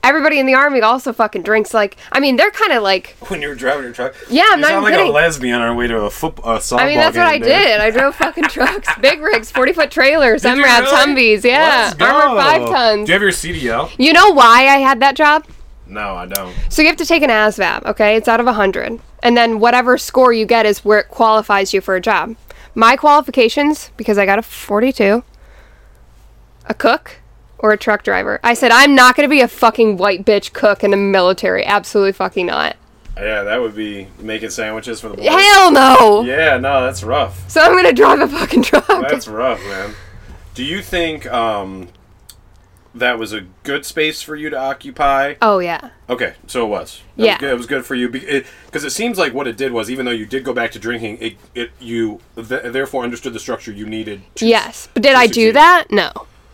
everybody in the army also fucking drinks. Like I mean, they're kind of like When you're driving your truck, Yeah, I'm you not sound even like kidding. a lesbian on our way to a football, a I mean, that's what I dude. did. I drove fucking trucks, big rigs, 40 foot trailers, Did you really? Humvees, yeah, armored five tons. Do you have your CDL? You know why I had that job? No, I don't. So you have to take an ASVAB, okay? It's out of 100. And then whatever score you get is where it qualifies you for a job. My qualifications, because I got a 42, a cook or a truck driver. I said, I'm not going to be a fucking white bitch cook in the military. Absolutely fucking not. Yeah, that would be making sandwiches for the boys. Hell no! Yeah, no, that's rough. So I'm going to drive a fucking truck. That's rough, man. Do you think um, that was a good space for you to occupy? oh, yeah. Okay, so it was. That Yeah. was good. it was good for you because it, seems like what it did was even though you did go back to drinking, it, it you th- therefore understood the structure you needed. To Yes. But did I do that? No.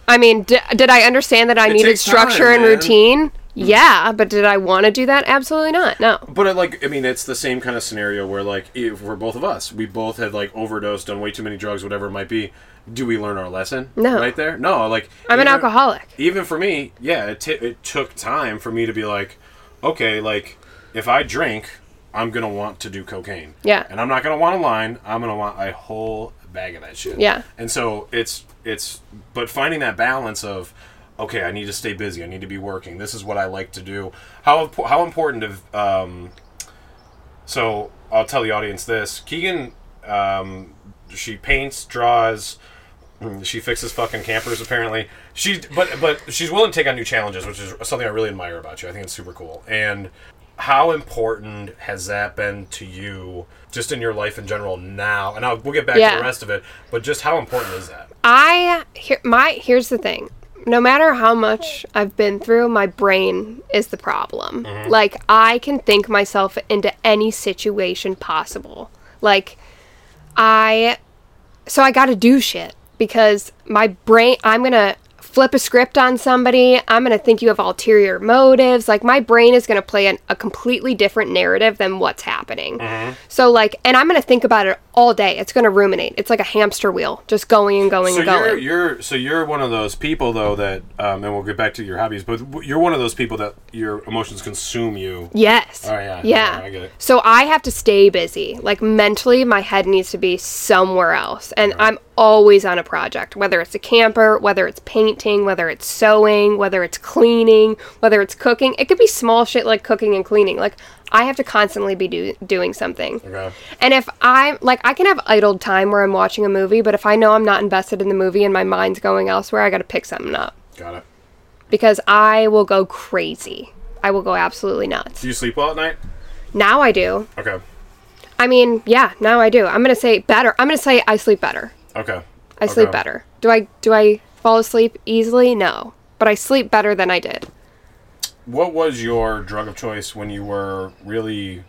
I mean, d- did I understand that I needed takes time, structure and routine? Mm-hmm. Yeah, but did I want to do that? Absolutely not. No. But it, like, I mean, it's the same kind of scenario where like if for both of us, we both had like overdosed, done way too many drugs, whatever it might be. Do we learn our lesson? No. Right there? No. Like I'm an alcoholic. even for me, yeah, it, t- it took time for me to be like, okay, like if I drink, I'm gonna want to do cocaine. Yeah. And I'm not gonna want a line. I'm gonna want a whole bag of that shit. Yeah. And so it's it's but finding that balance of okay, I need to stay busy. I need to be working. This is what I like to do. How how important of um. So I'll tell the audience this: Keegan, um, she paints, draws. She fixes fucking campers. Apparently, she but but she's willing to take on new challenges, which is something I really admire about you. I think it's super cool. And how important has that been to you, just in your life in general now? And I'll, we'll get back to the rest of it. But just how important is that? I here my here's the thing. No matter how much I've been through, my brain is the problem. Mm-hmm. Like I can think myself into any situation possible. Like I so I got to do shit because my brain I'm going to flip a script on somebody. I'm going to think you have ulterior motives. Like my brain is going to play an, a completely different narrative than what's happening. Mm-hmm. So like and I'm going to think about it all day. It's going to ruminate. It's like a hamster wheel just going and going So and going. you're you're so you're one of those people though that um, and we'll get back to your hobbies, but you're one of those people that your emotions consume you. Yes. Oh, yeah. Yeah. Yeah, I get it. So I have to stay busy. Like mentally, my head needs to be somewhere else. And I'm always on a project, whether it's a camper, whether it's painting, whether it's sewing, whether it's cleaning, whether it's cooking. It could be small shit like cooking and cleaning. Like I have to constantly be do- doing something. Okay. And if I'm like, I can have idle time where I'm watching a movie, but if I know I'm not invested in the movie and my mind's going elsewhere, I got to pick something up Got it. because I will go crazy. I will go absolutely nuts. Do you sleep well at night? Now I do. Okay. I mean, yeah, now I do. I'm gonna say better. I'm gonna say I sleep better. Okay. I sleep better. Do I do I fall asleep easily? No, but I sleep better than I did. What was your drug of choice when you were really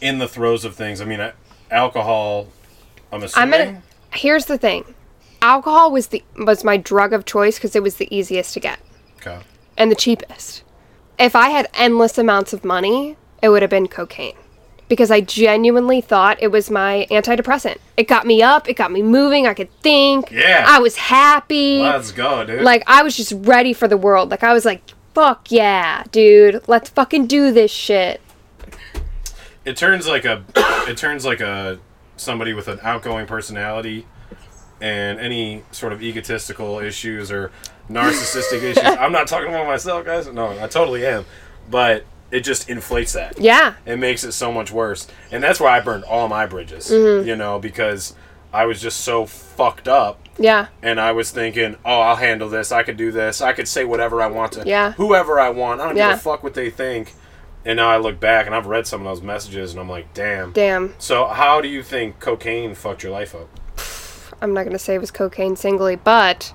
in the throes of things? I mean, alcohol. I'm assuming. I'm gonna. Here's the thing, alcohol was the was my drug of choice because it was the easiest to get, Okay. and the cheapest. If I had endless amounts of money, it would have been cocaine. Because I genuinely thought it was my antidepressant. It got me up, it got me moving, I could think. Yeah. I was happy. Let's go, dude. Like I was just ready for the world. Like I was like, fuck yeah, dude. Let's fucking do this shit. it turns like a it turns like a somebody with an outgoing personality and any sort of egotistical issues or narcissistic issues. I'm not talking about myself, guys. No, I totally am. But it just inflates that. Yeah. It makes it so much worse. And that's why I burned all my bridges, Mm-hmm. you know, because I was just so fucked up Yeah. and I was thinking, "Oh, I'll handle this. I could do this. I could say whatever I want to Yeah. whoever I want. I don't Yeah. give a fuck what they think." And now I look back and I've read some of those messages and I'm like, "Damn." Damn. So, how do you think cocaine fucked your life up? I'm not gonna say it was cocaine singly, but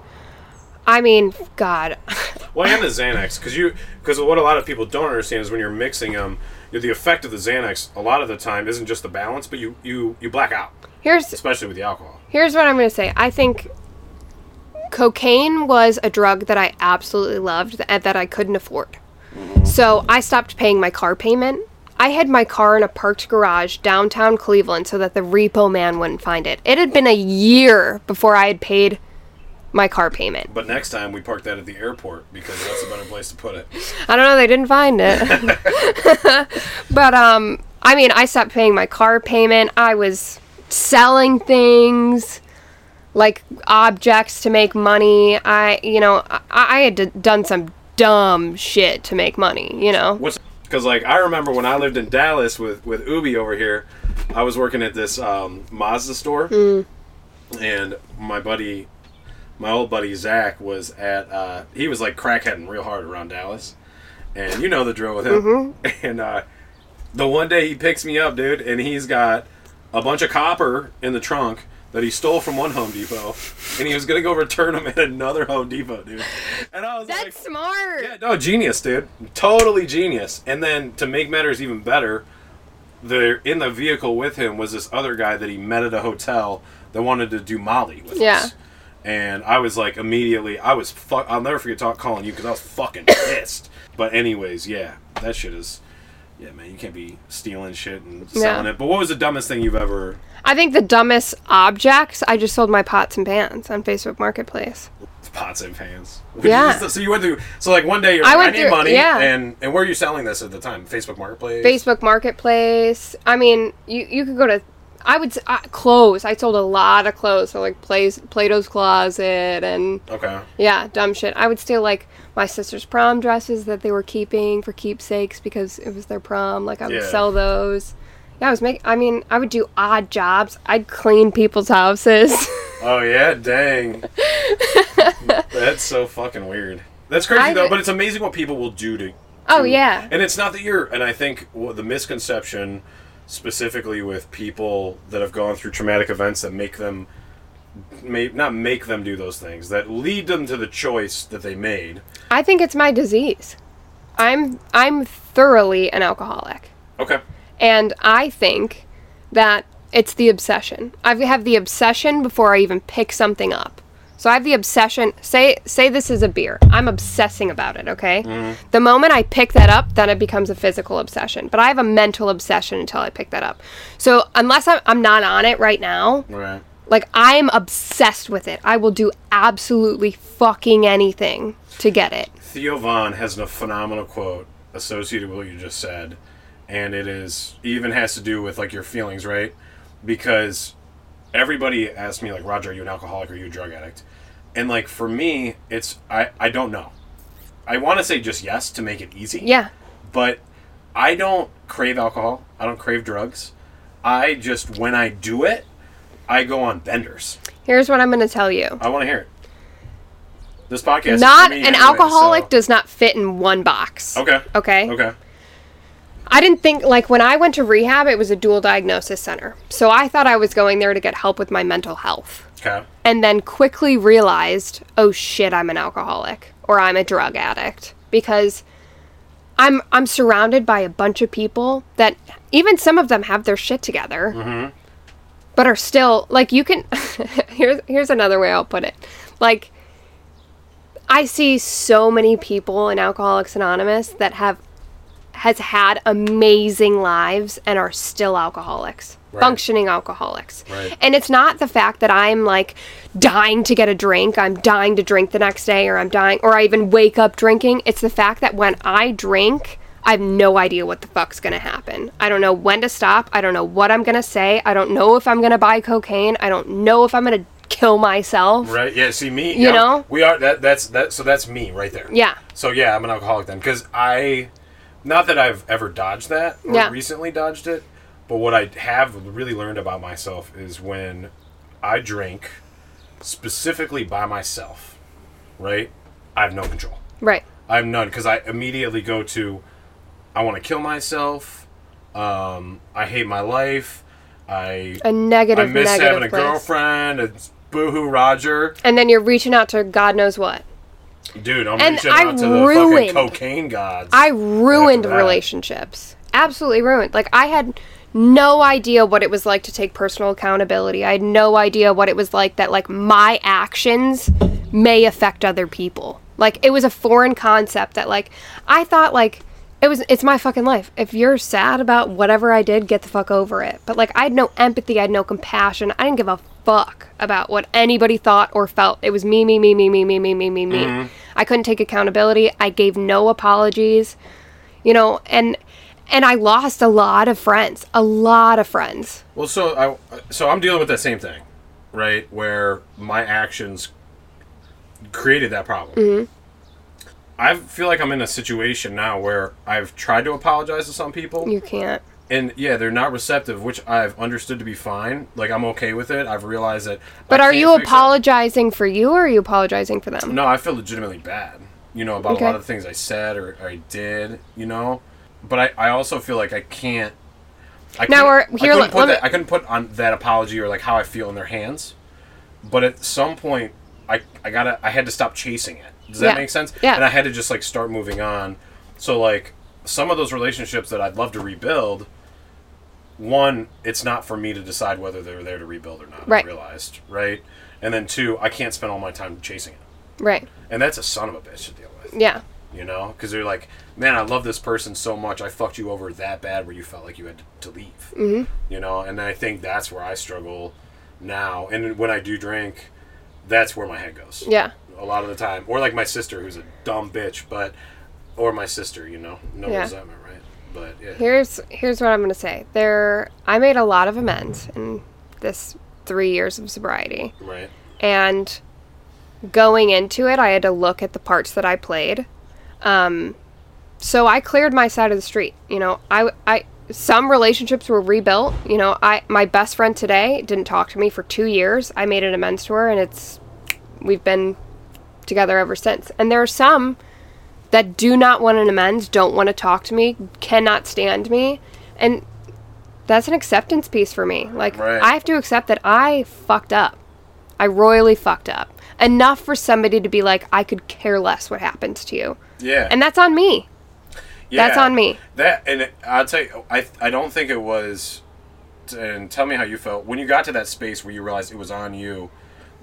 I mean, God. Well, and the Xanax, because you, because what a lot of people don't understand is when you're mixing them, the effect of the Xanax a lot of the time isn't just the balance, but you you you black out, Here's especially with the alcohol. here's what I'm gonna say. I think cocaine was a drug that I absolutely loved and that I couldn't afford. So I stopped paying my car payment. I had my car in a parked garage downtown Cleveland so that the repo man wouldn't find it. It had been a year before I had paid my car payment. But next time we park that at the airport because that's a better place to put it. I don't know, they didn't find it. but um I mean, I stopped paying my car payment. I was selling things like objects to make money. I, you know, I, I had d- done some dumb shit to make money, you know. What's because like I remember when I lived in Dallas with with Ubi over here, I was working at this um, Mazda store, and my buddy, my old buddy Zach was at. Uh, he was like crackheading real hard around Dallas, and you know the drill with him. And uh, the one day he picks me up, dude, and he's got a bunch of copper in the trunk. That he stole from one Home Depot, and he was gonna go return them at another Home Depot, dude. And I was like, That's smart. yeah, no, genius, dude. Totally genius. And then to make matters even better, there in the vehicle with him was this other guy that he met at a hotel that wanted to do Molly with Yeah. us. And I was like immediately, I was fuck. I'll never forget talk calling you because I was fucking pissed. But anyways, yeah, that shit is, yeah, man, you can't be stealing shit and selling Yeah. it. But what was the dumbest thing you've ever? I think the dumbest objects, I just sold my pots and pans on Facebook Marketplace. Pots and pans. Yeah. So you went through. So like one day you're I like, I, need through- money. yeah. And and where are you selling this at the time? Facebook Marketplace. Facebook Marketplace. I mean, you you could go to. I would uh, clothes. I sold a lot of clothes, so like Play's, Plato's Closet and Okay. yeah, dumb shit. I would steal like my sister's prom dresses that they were keeping for keepsakes because it was their prom. Like I would Yeah. sell those. Yeah, I was making. I mean, I would do odd jobs. I'd clean people's houses. Oh yeah, dang. That's so fucking weird. That's crazy I- though, but it's amazing what people will do to. oh yeah, And it's not that you're. And I think what the misconception, specifically with people that have gone through traumatic events that make them, may not make them do those things that lead them to the choice that they made. I think it's my disease. I'm I'm thoroughly an alcoholic. Okay. And I think that it's the obsession. I have the obsession before I even pick something up. So I have the obsession. Say say this is a beer. I'm obsessing about it, okay? Mm-hmm. The moment I pick that up, then it becomes a physical obsession. But I have a mental obsession until I pick that up. So unless I'm, I'm not on it right now, right. like I am obsessed with it. I will do absolutely fucking anything to get it. Theo Von has a phenomenal quote associated with what you just said, and it is even has to do with like your feelings, right? Because everybody asks me like, Roger, are you an alcoholic or are you a drug addict? And like for me, it's I I don't know. I want to say just yes to make it easy. Yeah. But I don't crave alcohol. I don't crave drugs. I just when I do it, I go on benders. Here's what I'm going to tell you. I want to hear it. This podcast is Not an anyway, alcoholic so- does not fit in one box. Okay. Okay. Okay. I didn't think like when I went to rehab, it was a dual diagnosis center. So I thought I was going there to get help with my mental health. Okay. And then quickly realized, oh shit, I'm an alcoholic or I'm a drug addict because I'm I'm surrounded by a bunch of people that even some of them have their shit together. Mm-hmm. But are still like you can here's here's another way I'll put it. Like I see so many people in Alcoholics Anonymous that have has had amazing lives and are still alcoholics. Right. Functioning alcoholics. Right. And it's not the fact that I'm like dying to get a drink, I'm dying to drink the next day or I'm dying or I even wake up drinking. It's the fact that when I drink, I have no idea what the fuck's to happen. I don't know when to stop. I don't know what I'm to say. I don't know if I'm to buy cocaine. I don't know if I'm to kill myself. Right. Yeah. See me. You yeah, know? we are that. That's that. So that's me right there. Yeah. So yeah, I'm an alcoholic then because I, not that I've ever dodged that or Yeah. recently dodged it, but what I have really learned about myself is when I drink, specifically by myself, right? I have no control. Right. I have none because I immediately go to, I want to kill myself. Um, I hate my life. I A negative I miss negative having a place. girlfriend. It's boohoo Roger. And then you're reaching out to God knows what. Dude, I'm And reaching I out to the ruined- fucking cocaine gods. I ruined relationships. Absolutely ruined. Like I had no idea what it was like to take personal accountability. I had no idea what it was like that like my actions may affect other people. Like it was a foreign concept that like I thought like it was it's my fucking life. If you're sad about whatever I did, get the fuck over it. But like I had no empathy, I had no compassion. I didn't give a fuck about what anybody thought or felt. It was me, me, me, me, me, me, me, me, me, me. I couldn't take accountability. I gave no apologies. You know, and and I lost a lot of friends. A lot of friends. Well, so I so I'm dealing with that same thing, right? Where my actions created that problem. Mm-hmm. I feel like I'm in a situation now where I've tried to apologize to some people, You can't. And yeah, they're not receptive, which I've understood to be fine. Like I'm okay with it. I've realized that. But I are you fix it. apologizing for you or are you apologizing for them? No, I feel legitimately bad. You know about Okay. a lot of the things I said or, I did. You know, but I, I also feel like I can't. I Now couldn't- we're- I here, couldn't let- put that, I couldn't put on that apology or like how I feel in their hands. But at some point, I I gotta I had to stop chasing it. Does that Yeah. make sense? Yeah. And I had to just like start moving on. So like some of those relationships that I'd love to rebuild. One, it's not for me to decide whether they're there to rebuild or not. Right. I realized, right? And then two, I can't spend all my time chasing it. Right. And that's a son of a bitch to deal with, Yeah. you know? Because they're like, man, I love this person so much. I fucked you over that bad where you felt like you had to leave, mm-hmm. you know? And I think that's where I struggle now. And when I do drink, that's where my head goes Yeah. a lot of the time. Or like my sister, who's a dumb bitch, but or my sister, you know, no Yeah. resentment? But yeah, Here's here's what I'm gonna say. There I made a lot of amends in this three years of sobriety. right, and going into it i had to look at the parts that i played. Um, so i cleared my side of the street you know. I i some relationships were rebuilt you know. I my best friend today didn't talk to me for two years. I made an amends to her and it's we've been together ever since. And there are some that do not want an amends don't want to talk to me cannot stand me and that's an acceptance piece for me like Right. i have to accept that i fucked up I royally fucked up. Enough for somebody to be like, I could care less what happens to you. yeah, And that's on me. Yeah. That's on me. That and I'll tell you, I I don't think it was. And tell me how you felt when you got to that space where you realized it was on you.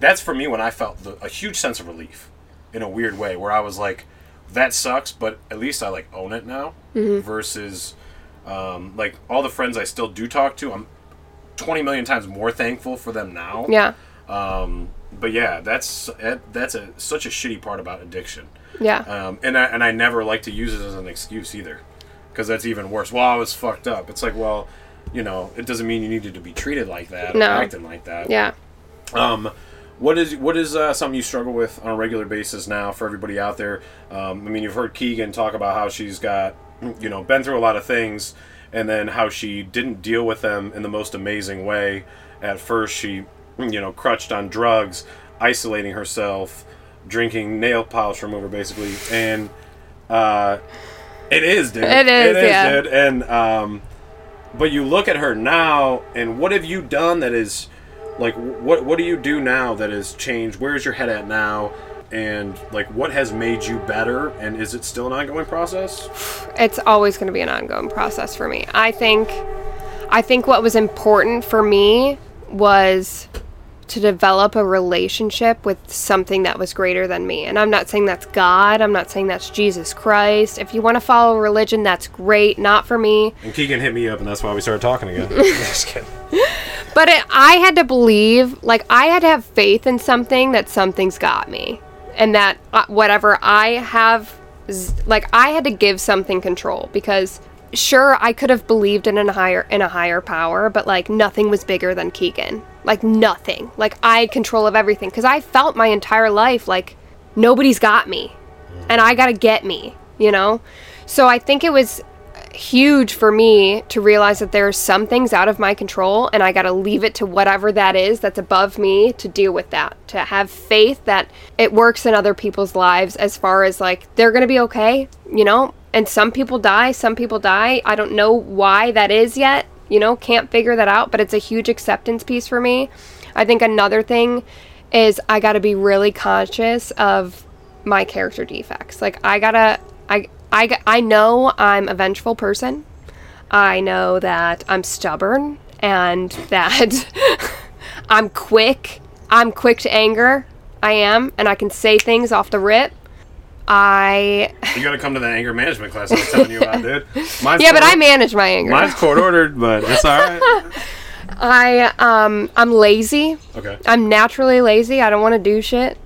That's for me when I felt the, a huge sense of relief, in a weird way, where I was like, "That sucks," but at least I like own it now. Versus, um, like all the friends I still do talk to, I'm twenty million times more thankful for them now. Yeah. Um, but yeah, that's that's a such a shitty part about addiction. Yeah. Um, and I, and I never like to use it as an excuse either, because that's even worse. Well, I was fucked up. It's like, well, you know, it doesn't mean you needed to be treated like that, No. or acting like that. yeah. Um, what is what is uh, something you struggle with on a regular basis now for everybody out there? Um, I mean, you've heard Keegan talk about how she's got, you know, been through a lot of things, and then how she didn't deal with them in the most amazing way. At first, she, you know, crutched on drugs, isolating herself, drinking nail polish remover, basically, and uh, it is, dude. It is, yeah. dude. And um, but you look at her now, and what have you done that is like what what do you do now that has changed? Where's your head at now? And like what has made you better? And is it still an ongoing process? It's always going to be an ongoing process for me. I think I think what was important for me was to develop a relationship with something that was greater than me. And I'm not saying that's God, I'm not saying that's Jesus Christ. If you want to follow religion, that's great, not for me. And Keegan hit me up, and that's why we started talking again. Just kidding. But it, I had to believe, like, I had to have faith in something that something's got me. And that uh, whatever I have, like, I had to give something control because. Sure, I could have believed in a higher in a higher power, but like nothing was bigger than Keegan. Like nothing. Like I had control of everything because I felt my entire life like nobody's got me, and I gotta get me. You know, so I think it was huge for me to realize that there are some things out of my control and I got to leave it to whatever that is that's above me to deal with that. To have faith that it works in other people's lives as far as like they're going to be okay, you know? And some people die, some people die. I don't know why that is yet, you know, can't figure that out, but it's a huge acceptance piece for me. I think another thing is I got to be really conscious of my character defects. Like I got to I I, I know I'm a vengeful person. I know that I'm stubborn and that I'm quick. I'm quick to anger. I am, and I can say things off the rip. I You gotta come to that anger management class I was telling you about, dude. Mine's yeah, but I manage my anger. Mine's court ordered, but it's all right. I um I'm lazy. Okay. I'm naturally lazy. I don't want to do shit.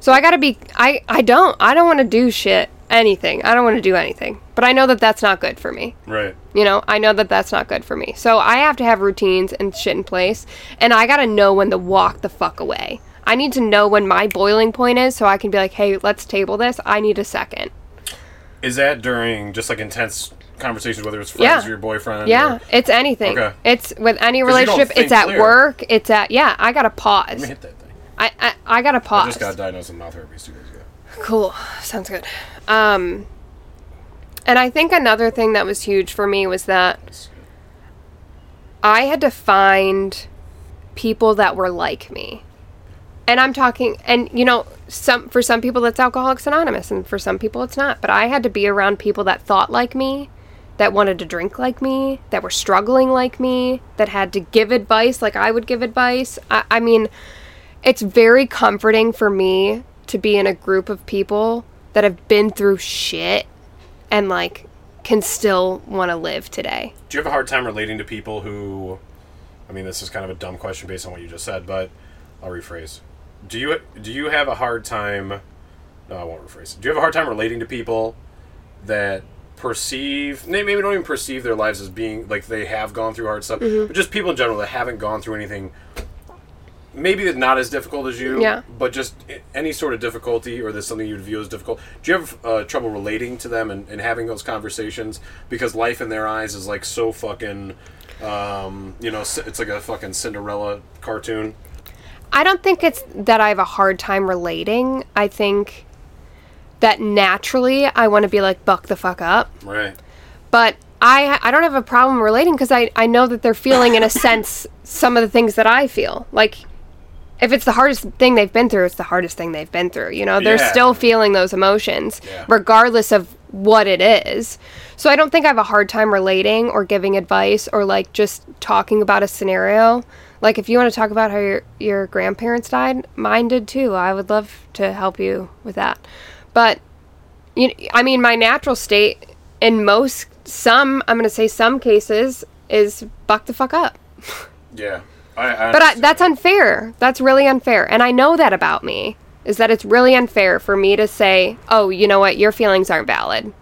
So I got to be I I don't I don't want to do shit anything. I don't want to do anything. But I know that that's not good for me. Right. You know, I know that that's not good for me. So I have to have routines and shit in place, and I gotta know when to walk the fuck away. I need to know when my boiling point is so I can be like, hey, let's table this. I need a second. Is that during just like intense conversations, whether it's friends Yeah. or your boyfriend? Yeah, or- it's anything. Okay. It's with any relationship. It's at clear. work. It's at yeah. I gotta Let pause. me hit that thing. I I, I gotta pause. I just got diagnosed with mouth herpes two days. Cool. Sounds good. Um, and I think another thing that was huge for me was that I had to find people that were like me. And I'm talking and you know, some for some people that's Alcoholics Anonymous and for some people it's not, but I had to be around people that thought like me, that wanted to drink like me, that were struggling like me, that had to give advice like I would give advice. I, I mean, it's very comforting for me to be in a group of people that have been through shit and like can still want to live today. Do you have a hard time relating to people who? I mean, this is kind of a dumb question based on what you just said, but I'll rephrase. Do you do you have a hard time? No, I won't rephrase. Do you have a hard time relating to people that perceive, maybe don't even perceive their lives as being like they have gone through hard stuff, Mm-hmm. but just people in general that haven't gone through anything. Maybe not as difficult as you, Yeah. but just any sort of difficulty or there's something you'd view as difficult. Do you have uh, trouble relating to them and, and having those conversations because life in their eyes is like so fucking, um, you know, it's like a fucking Cinderella cartoon. I don't think it's that I have a hard time relating. I think that naturally I want to be like buck the fuck up, Right. but I I don't have a problem relating because I I know that they're feeling in a sense some of the things that I feel. Like if it's the hardest thing they've been through, it's the hardest thing they've been through. You know, they're Yeah. still feeling those emotions Yeah. regardless of what it is. So I don't think I have a hard time relating or giving advice or like just talking about a scenario. Like if you want to talk about how your your grandparents died, mine did too. I would love to help you with that. But you I mean my natural state in most some I'm going to say some cases is buck the fuck up. Yeah. I, I But I, that's unfair. That's really unfair. And I know that about me. Is that it's really unfair for me to say, "Oh, you know what? Your feelings aren't valid.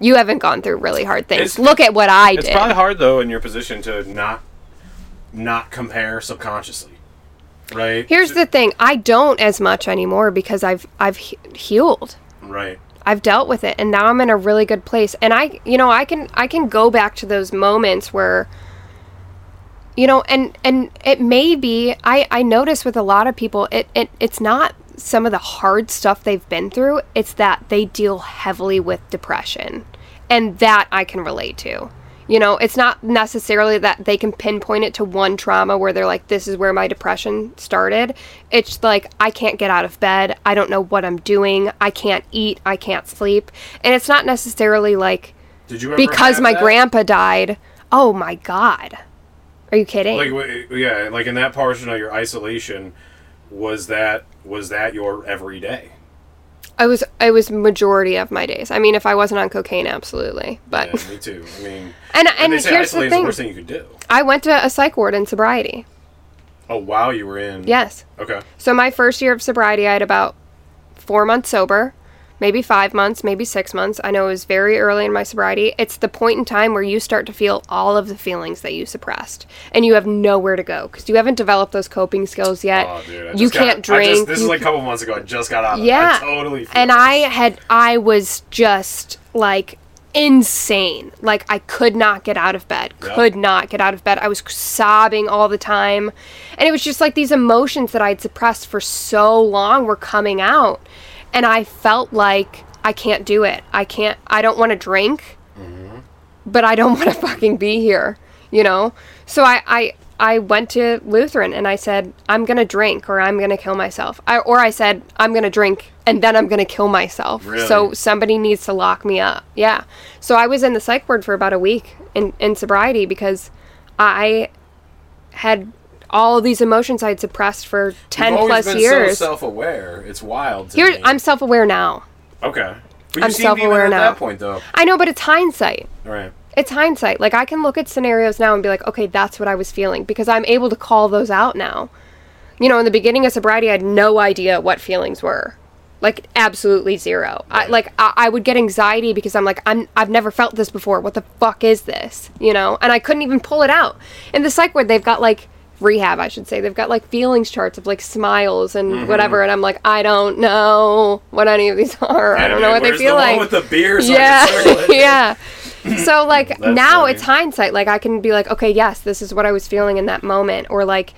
You haven't gone through really hard things. It's- Look at what I It's did." It's probably hard though in your position to not not compare subconsciously, right? Here's the thing. I don't as much anymore because I've I've he- healed. right. I've dealt with it and now I'm in a really good place. And I you know, I can I can go back to those moments where you know, and and it may be I I notice with a lot of people it, it it's not some of the hard stuff they've been through, it's that they deal heavily with depression. And that I can relate to. You know, it's not necessarily that they can pinpoint it to one trauma where they're like, this is where my depression started. It's like, I can't get out of bed. I don't know what I'm doing. I can't eat. I can't sleep. And it's not necessarily like, because my that? grandpa died. Oh my God. Are you kidding? like yeah, like in that portion of your isolation, was that was that your everyday? I was I was majority of my days. I mean, if I wasn't on cocaine, absolutely. But Yeah, me too. I mean, and and and here's the thing. the worst thing you could do. I went to a psych ward in sobriety. Oh wow, you were in. Yes. Okay. So my first year of sobriety, I had about four months sober, maybe five months, maybe six months. I know it was very early in my sobriety. It's the point in time where you start to feel all of the feelings that you suppressed, and you have nowhere to go because you haven't developed those coping skills yet. Oh, dude, you can't I drink. just- this you is like a couple months ago. I just got out of yeah it. I totally. and this. i had i was just like insane like i could not get out of bed Yep. could not get out of bed i was sobbing all the time and it was just like these emotions that i'd suppressed for so long were coming out and i felt like i can't do it i can't i don't want to drink mm-hmm. but I don't want to fucking be here, you know? So I, I, I went to Lutheran and I said, I'm going to drink or I'm going to kill myself. I, or I said, I'm going to drink and then I'm going to kill myself. Really? So somebody needs to lock me up. Yeah. So I was in the psych ward for about a week in, in sobriety because I had all these emotions I had suppressed for 10 You've plus been years. so self-aware. It's wild. To Here, me. I'm self aware now. okay. But you I'm seem to be self-aware at that point, though. I know, but it's hindsight. Right. it's hindsight. Like I can look at scenarios now and be like, okay, that's what I was feeling because I'm able to call those out now. You know, in the beginning of sobriety, I had no idea what feelings were. Like absolutely zero. I, like I, I would get anxiety because I'm like I'm I've never felt this before. What the fuck is this? You know, and I couldn't even pull it out. In the psych ward, they've got like rehab, I should say. They've got like feelings charts of like smiles and Mm-hmm. whatever, and I'm like I don't know what any of these are. I don't know what they feel the like One with the beer. So yeah, I can circle it? yeah. So like now funny. it's hindsight. Like I can be like, okay, yes, this is what I was feeling in that moment, or like,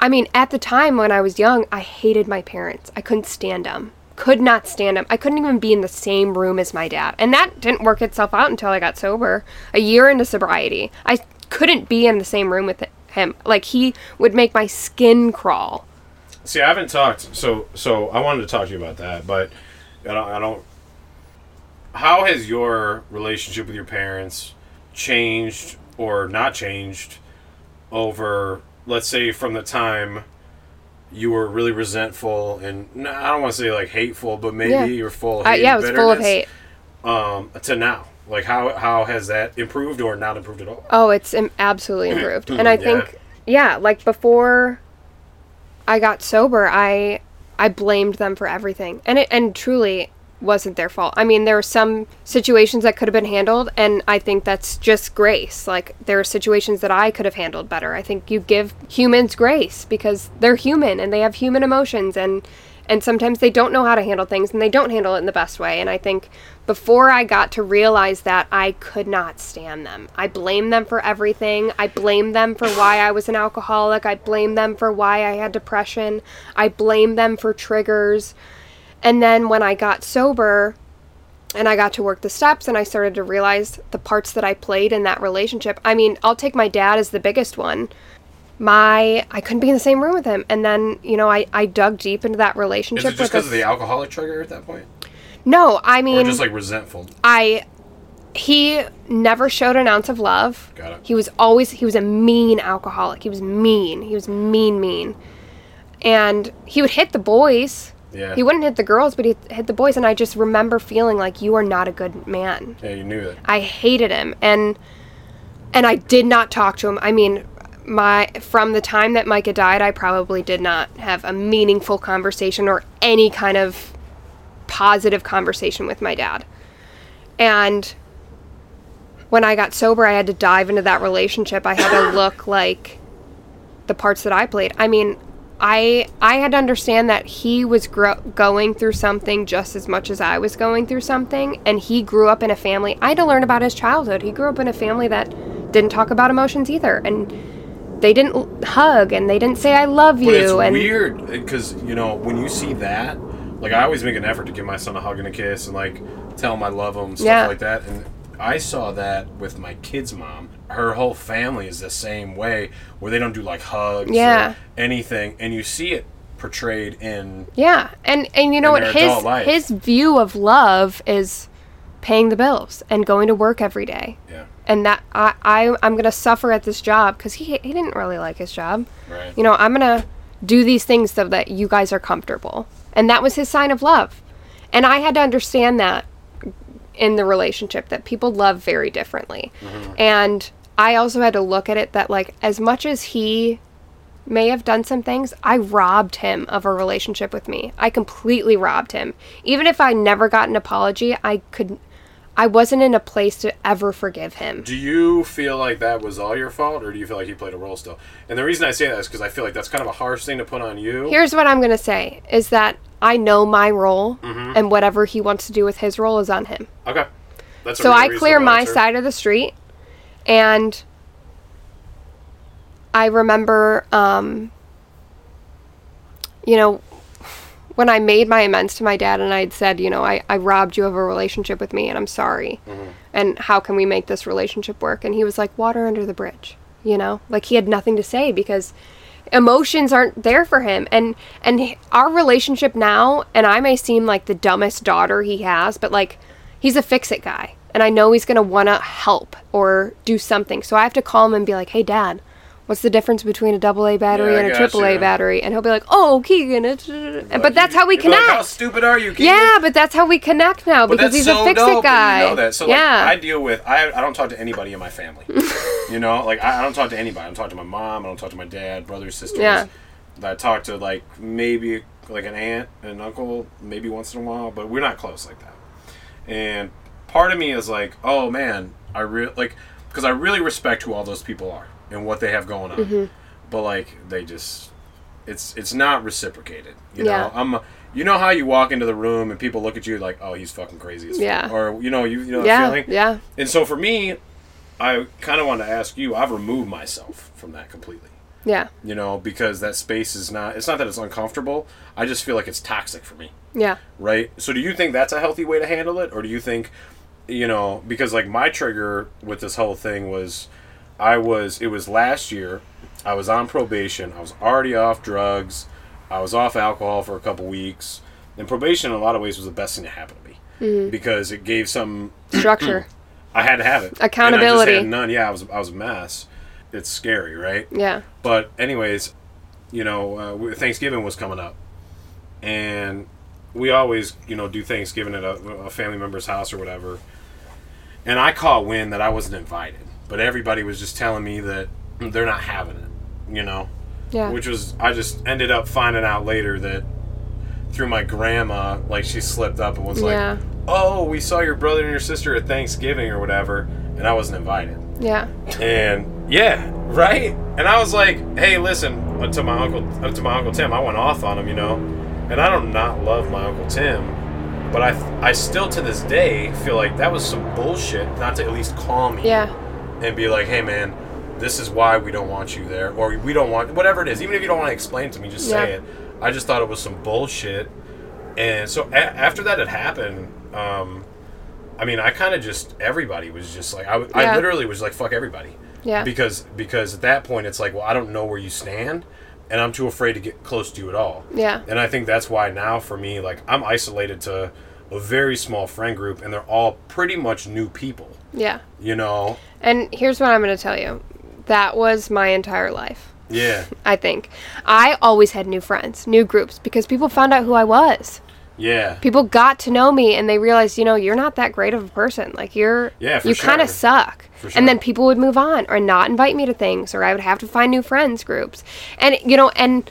I mean, at the time when I was young, I hated my parents. I couldn't stand them. Could not stand them. I couldn't even be in the same room as my dad, and that didn't work itself out until I got sober. A year into sobriety, I couldn't be in the same room with him. Like he would make my skin crawl. See, I haven't talked. So, so I wanted to talk to you about that, but I don't. I don't. How has your relationship with your parents changed or not changed over, let's say, from the time you were really resentful and I don't want to say like hateful, but maybe Yeah. you're full. Of hate yeah, I and was full of hate. Um, to now, like how how has that improved or not improved at all? Oh, it's Im- absolutely improved. and I Yeah. think yeah, like before I got sober, I I blamed them for everything. And it and truly wasn't their fault. I mean, there were some situations that could have been handled and I think that's just grace. Like there are situations that I could have handled better. I think you give humans grace because they're human and they have human emotions and and sometimes they don't know how to handle things and they don't handle it in the best way. And i think before i got to realize that i could not stand them. I blame them for everything. I blame them for why i was an alcoholic. I blame them for why i had depression. I blame them for triggers. And then when i got sober and I got to work the steps and I started to realize the parts that I played in that relationship. I mean, I'll take my dad as the biggest one. My I couldn't be in the same room with him. And then, you know, I, I dug deep into that relationship Is it just because of the alcoholic trigger at that point, No, I mean, or just like resentful? I he never showed an ounce of love. Got it. He was always he was a mean alcoholic. He was mean. He was mean mean. And he would hit the boys. Yeah. He wouldn't hit the girls, but he hit the boys and I just remember feeling like you are not a good man. Yeah, you knew that. I hated him and and I did not talk to him. I mean, my from the time that Micah died, I probably did not have a meaningful conversation or any kind of positive conversation with my dad. And when I got sober, I had to dive into that relationship. I had to look like the parts that I played. I mean, I I had to understand that he was gro- going through something just as much as I was going through something, and he grew up in a family. I had to learn about his childhood. He grew up in a family that didn't talk about emotions either, and they didn't hug and they didn't say "I love you." But it's and weird uh, because you know when you see that, like I always make an effort to give my son a hug and a kiss and like tell him I love him stuff Yeah. like that. And I saw that with my kid's mom. Her whole family is the same way, where they don't do like hugs Yeah. or anything, and you see it portrayed in Yeah, and and you know what his life. his view of love is paying the bills and going to work every day. yeah, And that I, I I'm gonna suffer at this job because he he didn't really like his job. right. You know I'm gonna do these things so that you guys are comfortable. And that was his sign of love. And I had to understand that in the relationship that people love very differently. Mm-hmm. And I also had to look at it that like as much as he may have done some things, I robbed him of a relationship with me. I completely robbed him. Even if I never got an apology, I could I wasn't in a place to ever forgive him. Do you feel like that was all your fault, or do you feel like he played a role still? And the reason I say that is because I feel like that's kind of a harsh thing to put on you. Here's what I'm going to say is that I know my role Mm-hmm. and whatever he wants to do with his role is on him. okay. That's So I clear my answer. side of the street and I remember um you know when I made my amends to my dad and I'd said, you know, I, I robbed you of a relationship with me and I'm sorry. Mm-hmm. And how can we make this relationship work? And he was like, water under the bridge, you know? Like he had nothing to say because emotions aren't there for him and and our relationship now and I may seem like the dumbest daughter he has, but like he's a fix it guy and I know he's going to want to help or do something. So I have to call him and be like, "Hey dad, what's the difference between a double A battery Yeah, I and a triple A battery?" And he'll be like, "Oh, Keegan, it's uh, but that's how we You'd be like, connect." How stupid are you? Keegan? Yeah, but that's how we connect now But because that's he's so a fix dope it guy. you know that. So yeah. like, I deal with I, I don't talk to anybody in my family. you know, like I, I don't talk to anybody. I don't talk to my mom. I don't talk to my dad, brothers, sisters. Yeah. I talk to like maybe like an aunt and an uncle maybe once in a while, but we're not close like that. And part of me is like, oh man, I really like because I really respect who all those people are and what they have going on. Mm-hmm. But like they just it's it's not reciprocated. You Yeah. know, I'm you know how you walk into the room and people look at you like, oh, he's fucking crazy as fuck. Yeah. Or you know, you, you know yeah, that feeling. yeah, And so for me, I kind of want to ask you. I've removed myself from that completely. yeah, You know, because that space is not. It's not that it's uncomfortable. I just feel like it's toxic for me yeah, right? So do you think that's a healthy way to handle it, or do you think, you know, because like my trigger with this whole thing was, I was it was last year, I was on probation, I was already off drugs, I was off alcohol for a couple weeks, and probation in a lot of ways was the best thing to happen to me because it gave some structure. I had to have it Accountability. And I just had none. Yeah, I was I was a mess. It's scary, right? yeah, But anyways, you know, uh, Thanksgiving was coming up, and we always, you know, do Thanksgiving at a, a family member's house or whatever. And I caught wind that I wasn't invited, but everybody was just telling me that they're not having it, you know. yeah, Which was I just ended up finding out later that through my grandma, like she slipped up and was Yeah. like, "Oh, we saw your brother and your sister at Thanksgiving or whatever," and I wasn't invited. yeah, And yeah, right. And I was like, "Hey, listen." uh, To my uncle, uh, to my uncle Tim, I went off on him, you know. And I don't not love my uncle Tim, but I, I still to this day feel like that was some bullshit. Not to at least call me yeah, and be like, "Hey, man, this is why we don't want you there," or "We don't want whatever it is." Even if you don't want to explain it to me, just say it. I just thought it was some bullshit. And so a- after that had happened, um, I mean, I kind of just everybody was just like, I, w- I Yeah. literally was like, "Fuck everybody." yeah, because because at that point it's like well i don't know where you stand and i'm too afraid to get close to you at all yeah, and i think that's why now for me like i'm isolated to a very small friend group and they're all pretty much new people yeah. you know And here's what I'm going to tell you. That was my entire life. yeah I think I always had new friends, new groups because people found out who I was. yeah People got to know me and they realized, you know, you're not that great of a person. Like you're Yeah, you kind of suck. Sure. And then people would move on or not invite me to things or I would have to find new friends groups. And you know, and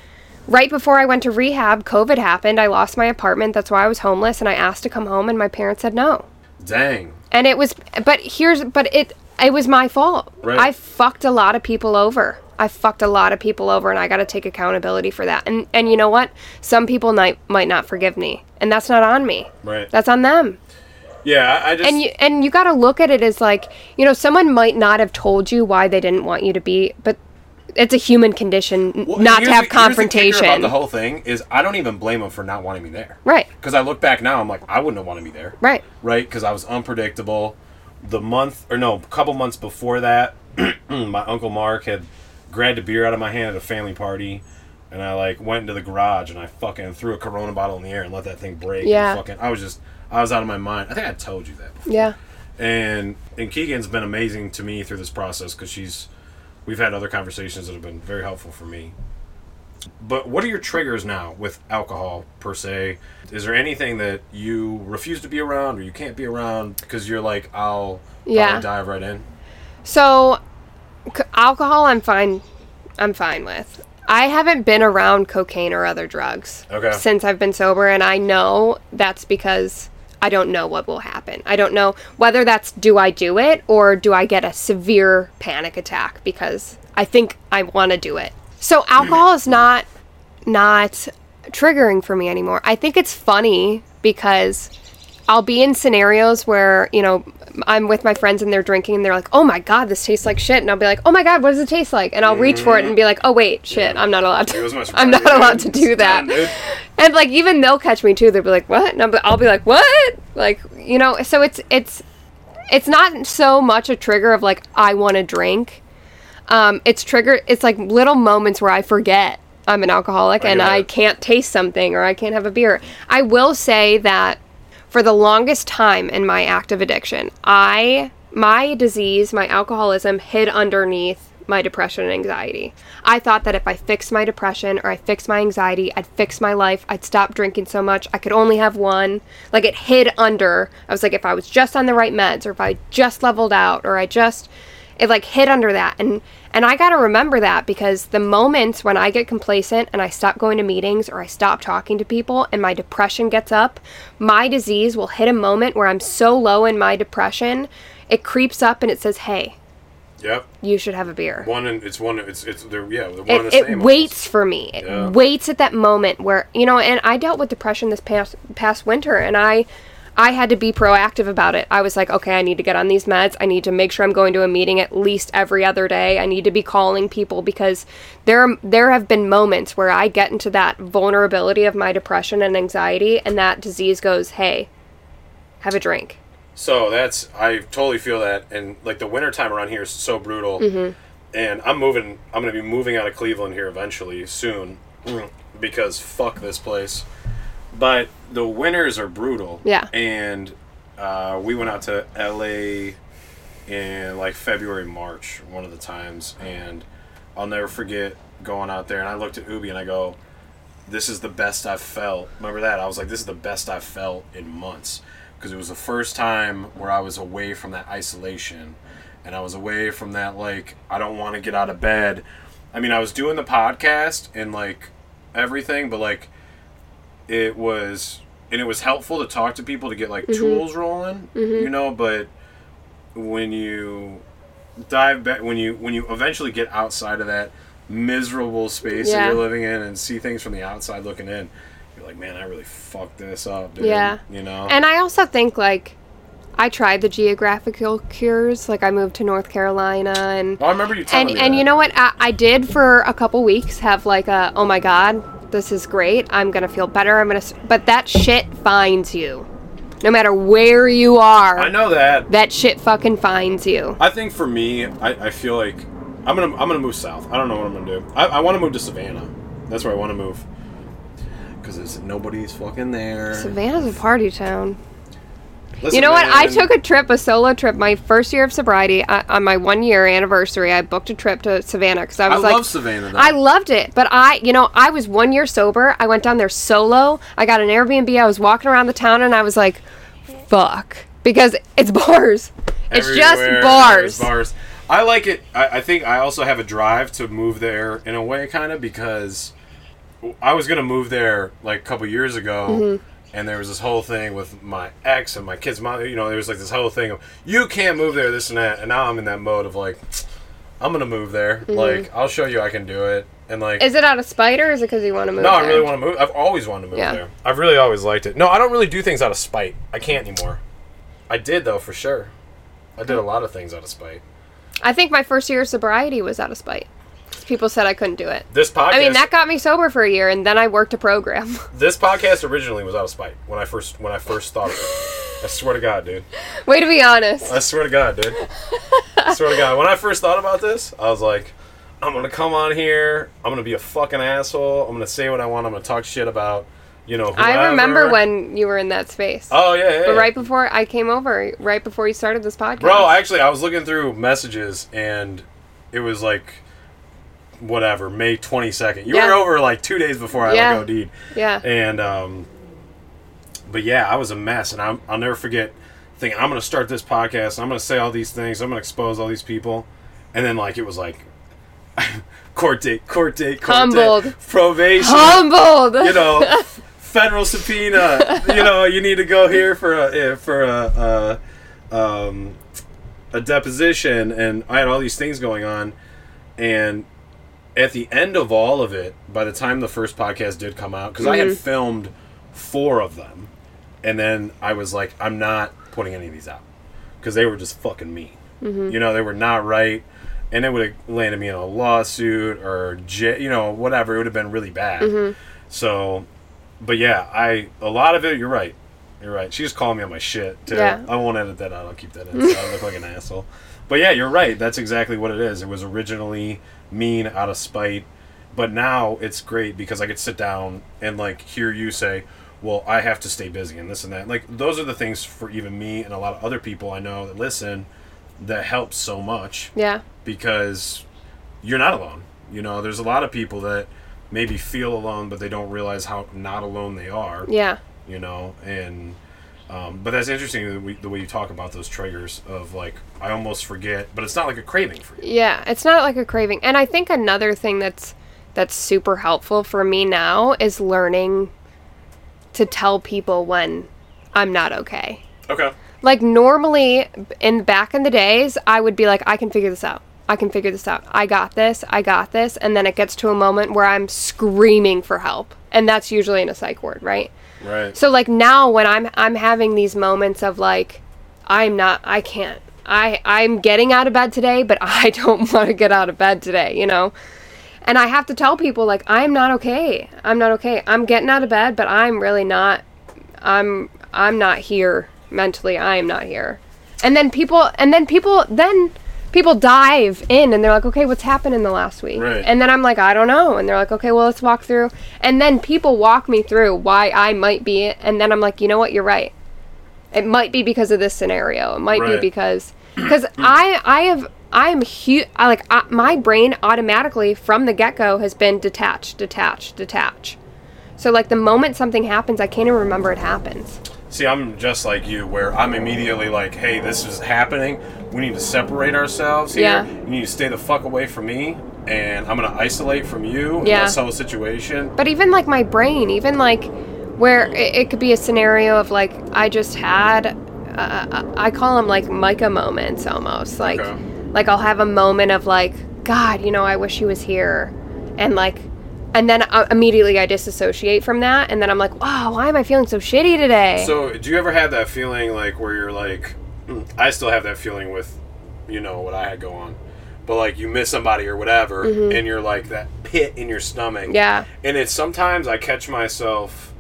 right before I went to rehab, COVID happened. I lost my apartment. That's why I was homeless and I asked to come home and my parents said no. dang And it was but here's but it it was my fault. Right. I fucked a lot of people over. I fucked a lot of people over and I got to take accountability for that. And and you know what? Some people might might not forgive me. And that's not on me. right That's on them. yeah i, just And you and you got to look at it as like, you know, someone might not have told you why they didn't want you to be, but it's a human condition Well, not to have the- the confrontation. about the whole thing is i don't even blame him for not wanting me there right. because i look back now i'm like i wouldn't have wanted me there Right. right? Because I was unpredictable. The month, or no, a couple months before that, my uncle Mark had grabbed a beer out of my hand at a family party, and I like went into the garage and I fucking threw a Corona bottle in the air and let that thing break. and Yeah. fucking, I was just, I was out of my mind. I think I told you that. Before. Yeah. And and Keegan's been amazing to me through this process because she's, we've had other conversations that have been very helpful for me. But what are your triggers now with alcohol per se? Is there anything that you refuse to be around or you can't be around because you're like, I'll Yeah. dive right in? So, c- alcohol, I'm fine. I'm fine with. I haven't been around cocaine or other drugs Okay. since I've been sober, and I know that's because I don't know what will happen. I don't know whether that's do I do it or do I get a severe panic attack because I think I want to do it. So alcohol is not not triggering for me anymore. I think it's funny because I'll be in scenarios where, you know, I'm with my friends and they're drinking and they're like, "Oh my god, this tastes like shit." And I'll be like, "Oh my god, what does it taste like?" And I'll reach for it and be like, "Oh wait, shit, I'm not allowed It was my to. I'm not allowed to do that." And like even they'll catch me too. They'll be like, "What?" And I'll be, I'll be like, "What?" Like, you know, so it's it's it's not so much a trigger of like I want to drink. Um, it's triggered, It's like little moments where I forget I'm an alcoholic and I can't taste something or I can't have a beer. I will say that for the longest time in my active addiction, I my disease, my alcoholism hid underneath my depression and anxiety. I thought that if I fixed my depression or I fixed my anxiety, I'd fix my life. I'd stop drinking so much. I could only have one. Like it hid under. I was like if I was just on the right meds or if I just leveled out or I just it like hid under that and and I got to remember that because the moments when I get complacent and I stop going to meetings or I stop talking to people and my depression gets up, my disease will hit a moment where I'm so low in my depression, it creeps up and it says, "Hey, Yep. you should have a beer." One and it's one. It's it's they're yeah. They're one It, the it waits for me. It Yeah. waits at that moment where you know, and I dealt with depression this past past winter, and I I had to be proactive about it. I was like, okay, I need to get on these meds. I need to make sure I'm going to a meeting at least every other day. I need to be calling people because there there have been moments where I get into that vulnerability of my depression and anxiety, and that disease goes, hey, have a drink. So that's I totally feel that, and like the wintertime around here is so brutal. Mm-hmm. And I'm moving. I'm gonna be moving out of Cleveland here eventually soon, because fuck this place. But the winters are brutal. Yeah. And uh, we went out to L.A. in like February, March, one of the times, and I'll never forget going out there. And I looked at Ubi and I go, "This is the best I've felt." Remember that? I was like, "This is the best I've felt in months." because it was the first time where I was away from that isolation and I was away from that like I don't want to get out of bed. I mean, I was doing the podcast and like everything, but like it was and it was helpful to talk to people to get like mm-hmm. tools rolling, mm-hmm. you know, but when you dive back when you when you eventually get outside of that miserable space that you're living in and see things from the outside looking in, you're like, man, I really fucked this up, dude. Yeah. You know? And I also think like I tried the geographical cures. Like I moved to North Carolina and oh, I remember you telling and me and that. you know what? I, I did for a couple weeks have like a oh my god, this is great. I'm gonna feel better. I'm gonna. s-" But that shit finds you, no matter where you are. I know that. That shit fucking finds you. I think for me, I, I feel like I'm gonna I'm gonna move south. I don't know what I'm gonna do. I, I want to move to Savannah. That's where I want to move. Because it's nobody's fucking there. Savannah's a party town. Listen, You know what? I took a trip, a solo trip, my first year of sobriety. I, on my one year anniversary, I booked a trip to Savannah because I I was like, love Savannah. Though. I loved it, but I, you know, I was one year sober. I went down there solo. I got an Airbnb. I was walking around the town, and I was like, "Fuck," because it's bars. It's just bars. bars. I like it. I, I think I also have a drive to move there in a way, kind of because I was gonna move there like a couple years ago, Mm-hmm. And there was this whole thing with my ex and my kid's mom. You know, there was like this whole thing of you can't move there, this and that. And now I'm in that mode of like, I'm gonna move there. Like I'll show you I can do it. And like, Mm-hmm. Is it out of spite or is it because you want to move? no, I really want to move. I've always wanted to move Yeah. there. I've really always liked it. No, I don't really do things out of spite. I can't anymore. I did though, for sure. I did a lot of things out of spite. I think my first year of sobriety was out of spite. People said I couldn't do it. This podcast. I mean, that got me sober for a year, and then I worked a program. this podcast originally was out of spite when I first when I first thought of it. I swear to God, dude. Way to be honest. I swear to God, dude. I swear to God. When I first thought about this, I was like, I'm gonna come on here. I'm gonna be a fucking asshole. I'm gonna say what I want. I'm gonna talk shit about, you know. Whoever. I remember when you were in that space. Oh yeah, yeah. But yeah. right before I came over, right before you started this podcast. Bro, actually, I was looking through messages and it was like whatever May twenty second. You Yeah. were over like two days before I Yeah. like OD'd. Yeah. And um, but yeah, I was a mess, and I'm, I'll never forget thinking I'm gonna start this podcast. I'm gonna say all these things. I'm gonna expose all these people, and then like it was like court date, court date, court Humbled. date, probation. Humbled. you know, federal subpoena. You know, you need to go here for a eh, for a, a um a deposition, and I had all these things going on, and at the end of all of it, by the time the first podcast did come out, because I had Mhm. filmed four of them, and then I was like, I'm not putting any of these out because they were just fucking mean. You know, they were not right, and it would have landed me in a lawsuit or you know whatever. It would have been really bad. So, but yeah, I a lot of it. You're right. You're right. She just called me on my shit too. Yeah. I won't edit that out. I'll keep that in. So I look like an asshole. But yeah, you're right. That's exactly what it is. It was originally mean out of spite, but now it's great because I could sit down and like hear you say, "Well, I have to stay busy and this and that." Like those are the things for even me and a lot of other people I know that listen that helps so much Yeah. because you're not alone. You know, there's a lot of people that maybe feel alone, but they don't realize how not alone they are. Yeah. You know, and um, but that's interesting the way, the way you talk about those triggers of like I almost forget, but it's not like a craving for you. Yeah, it's not like a craving. And I think another thing that's that's super helpful for me now is learning to tell people when I'm not okay. Okay. Like normally in back in the days, I would be like I can figure this out. I can figure this out. I got this. I got this. And then it gets to a moment where I'm screaming for help. And that's usually in a psych ward, right? Right. So like now when I'm I'm having these moments of like I'm not I can't. I I'm getting out of bed today, but I don't want to get out of bed today, you know? And I have to tell people like I'm not okay. I'm not okay. I'm getting out of bed, but I'm really not I'm I'm not here mentally. I am not here. And then people and then people then people dive in and they're like, "Okay, what's happened in the last week?" Right. And then I'm like, "I don't know." And they're like, "Okay, well, let's walk through." And then people walk me through why I might be and then I'm like, "You know what? You're right. It might be because of this scenario. It might be because because I I have I'm huge. I like I, my brain automatically from the get go has been detached, detached, detached. So like the moment something happens, I can't even remember it happens. See, I'm just like you, where I'm immediately like, "Hey, this is happening. We need to separate ourselves here. Yeah. You need to stay the fuck away from me, and I'm gonna isolate from you in Yeah. this whole situation." But even like my brain, even like where it, it could be a scenario of like I just had, uh, I call them like Micah moments almost. Like, Okay. like I'll have a moment of like, God, you know, I wish he was here, and like, and then uh, immediately I disassociate from that, and then I'm like, wow, why am I feeling so shitty today? So, do you ever have that feeling like where you're like, "Mm," I still have that feeling with, you know, what I had go on, but like you miss somebody or whatever, and you're like that pit in your stomach. Mm-hmm. yeah, And it's sometimes I catch myself.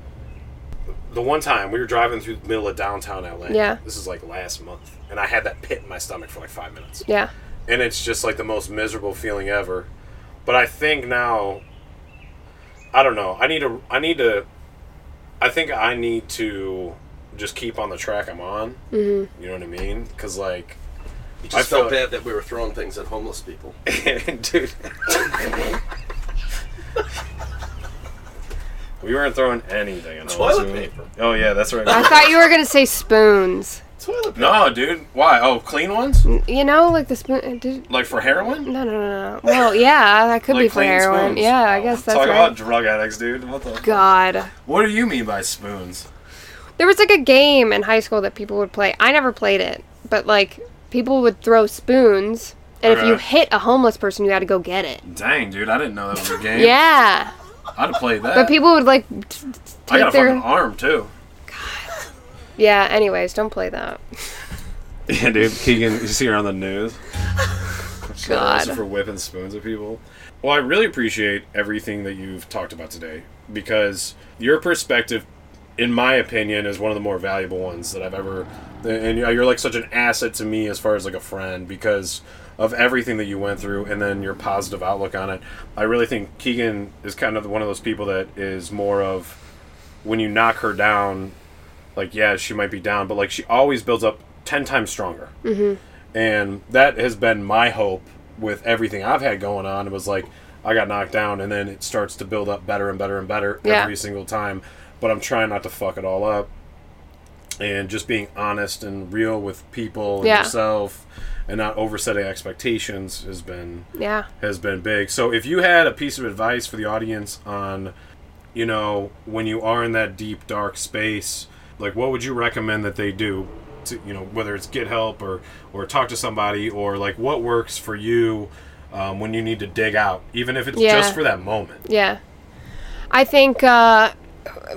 The one time we were driving through the middle of downtown LA. Yeah. This is like last month, and I had that pit in my stomach for like five minutes, yeah, and it's just like the most miserable feeling ever. But I think now. I don't know. I need to. I need to. I think I need to just keep on the track I'm on. Mm-hmm. You know what I mean? Because like, You I felt felt- bad that we were throwing things at homeless people. dude. we weren't throwing anything at all. Toilet paper. Oh yeah, that's right. I thought you were gonna say spoons. Toilet paper. no, dude. Why? Oh, clean ones? Mm. You know, like the spoon. Uh, did, Like for heroin? no, no, no, no. Well, yeah, that could like be for heroin. spoons? Yeah, I Oh, guess that's Talk right. about drug addicts, dude. What the? God. What do you mean by spoons? There was like a game in high school that people would play. I never played it, but like people would throw spoons, and if you hit a homeless person, you had to go get it. Dang, dude. I didn't know that was a game. Yeah, I'd have played that. but people would like t- t- I got take a their. fucking arm too. Yeah. Anyways, don't play that. Yeah, dude. Keegan, you see her on the news. She's God. arrested for whipping spoons at people. Well, I really appreciate everything that you've talked about today because your perspective, in my opinion, is one of the more valuable ones that I've ever. And you're like such an asset to me as far as like a friend because of everything that you went through and then your positive outlook on it. I really think Keegan is kind of one of those people that is more of when you knock her down, like yeah, she might be down, but like she always builds up ten times stronger. Mm-hmm. And that has been my hope with everything I've had going on. It was like I got knocked down, and then it starts to build up better and better and better Yeah. every single time. But I'm trying not to fuck it all up, and just being honest and real with people and Yeah. yourself, and not oversetting expectations has been Yeah. has been big. So if you had a piece of advice for the audience on, you know, when you are in that deep dark space, like what would you recommend that they do? To, you know, whether it's get help or or talk to somebody or like what works for you um, when you need to dig out, even if it's Yeah. just for that moment. Yeah. I think uh,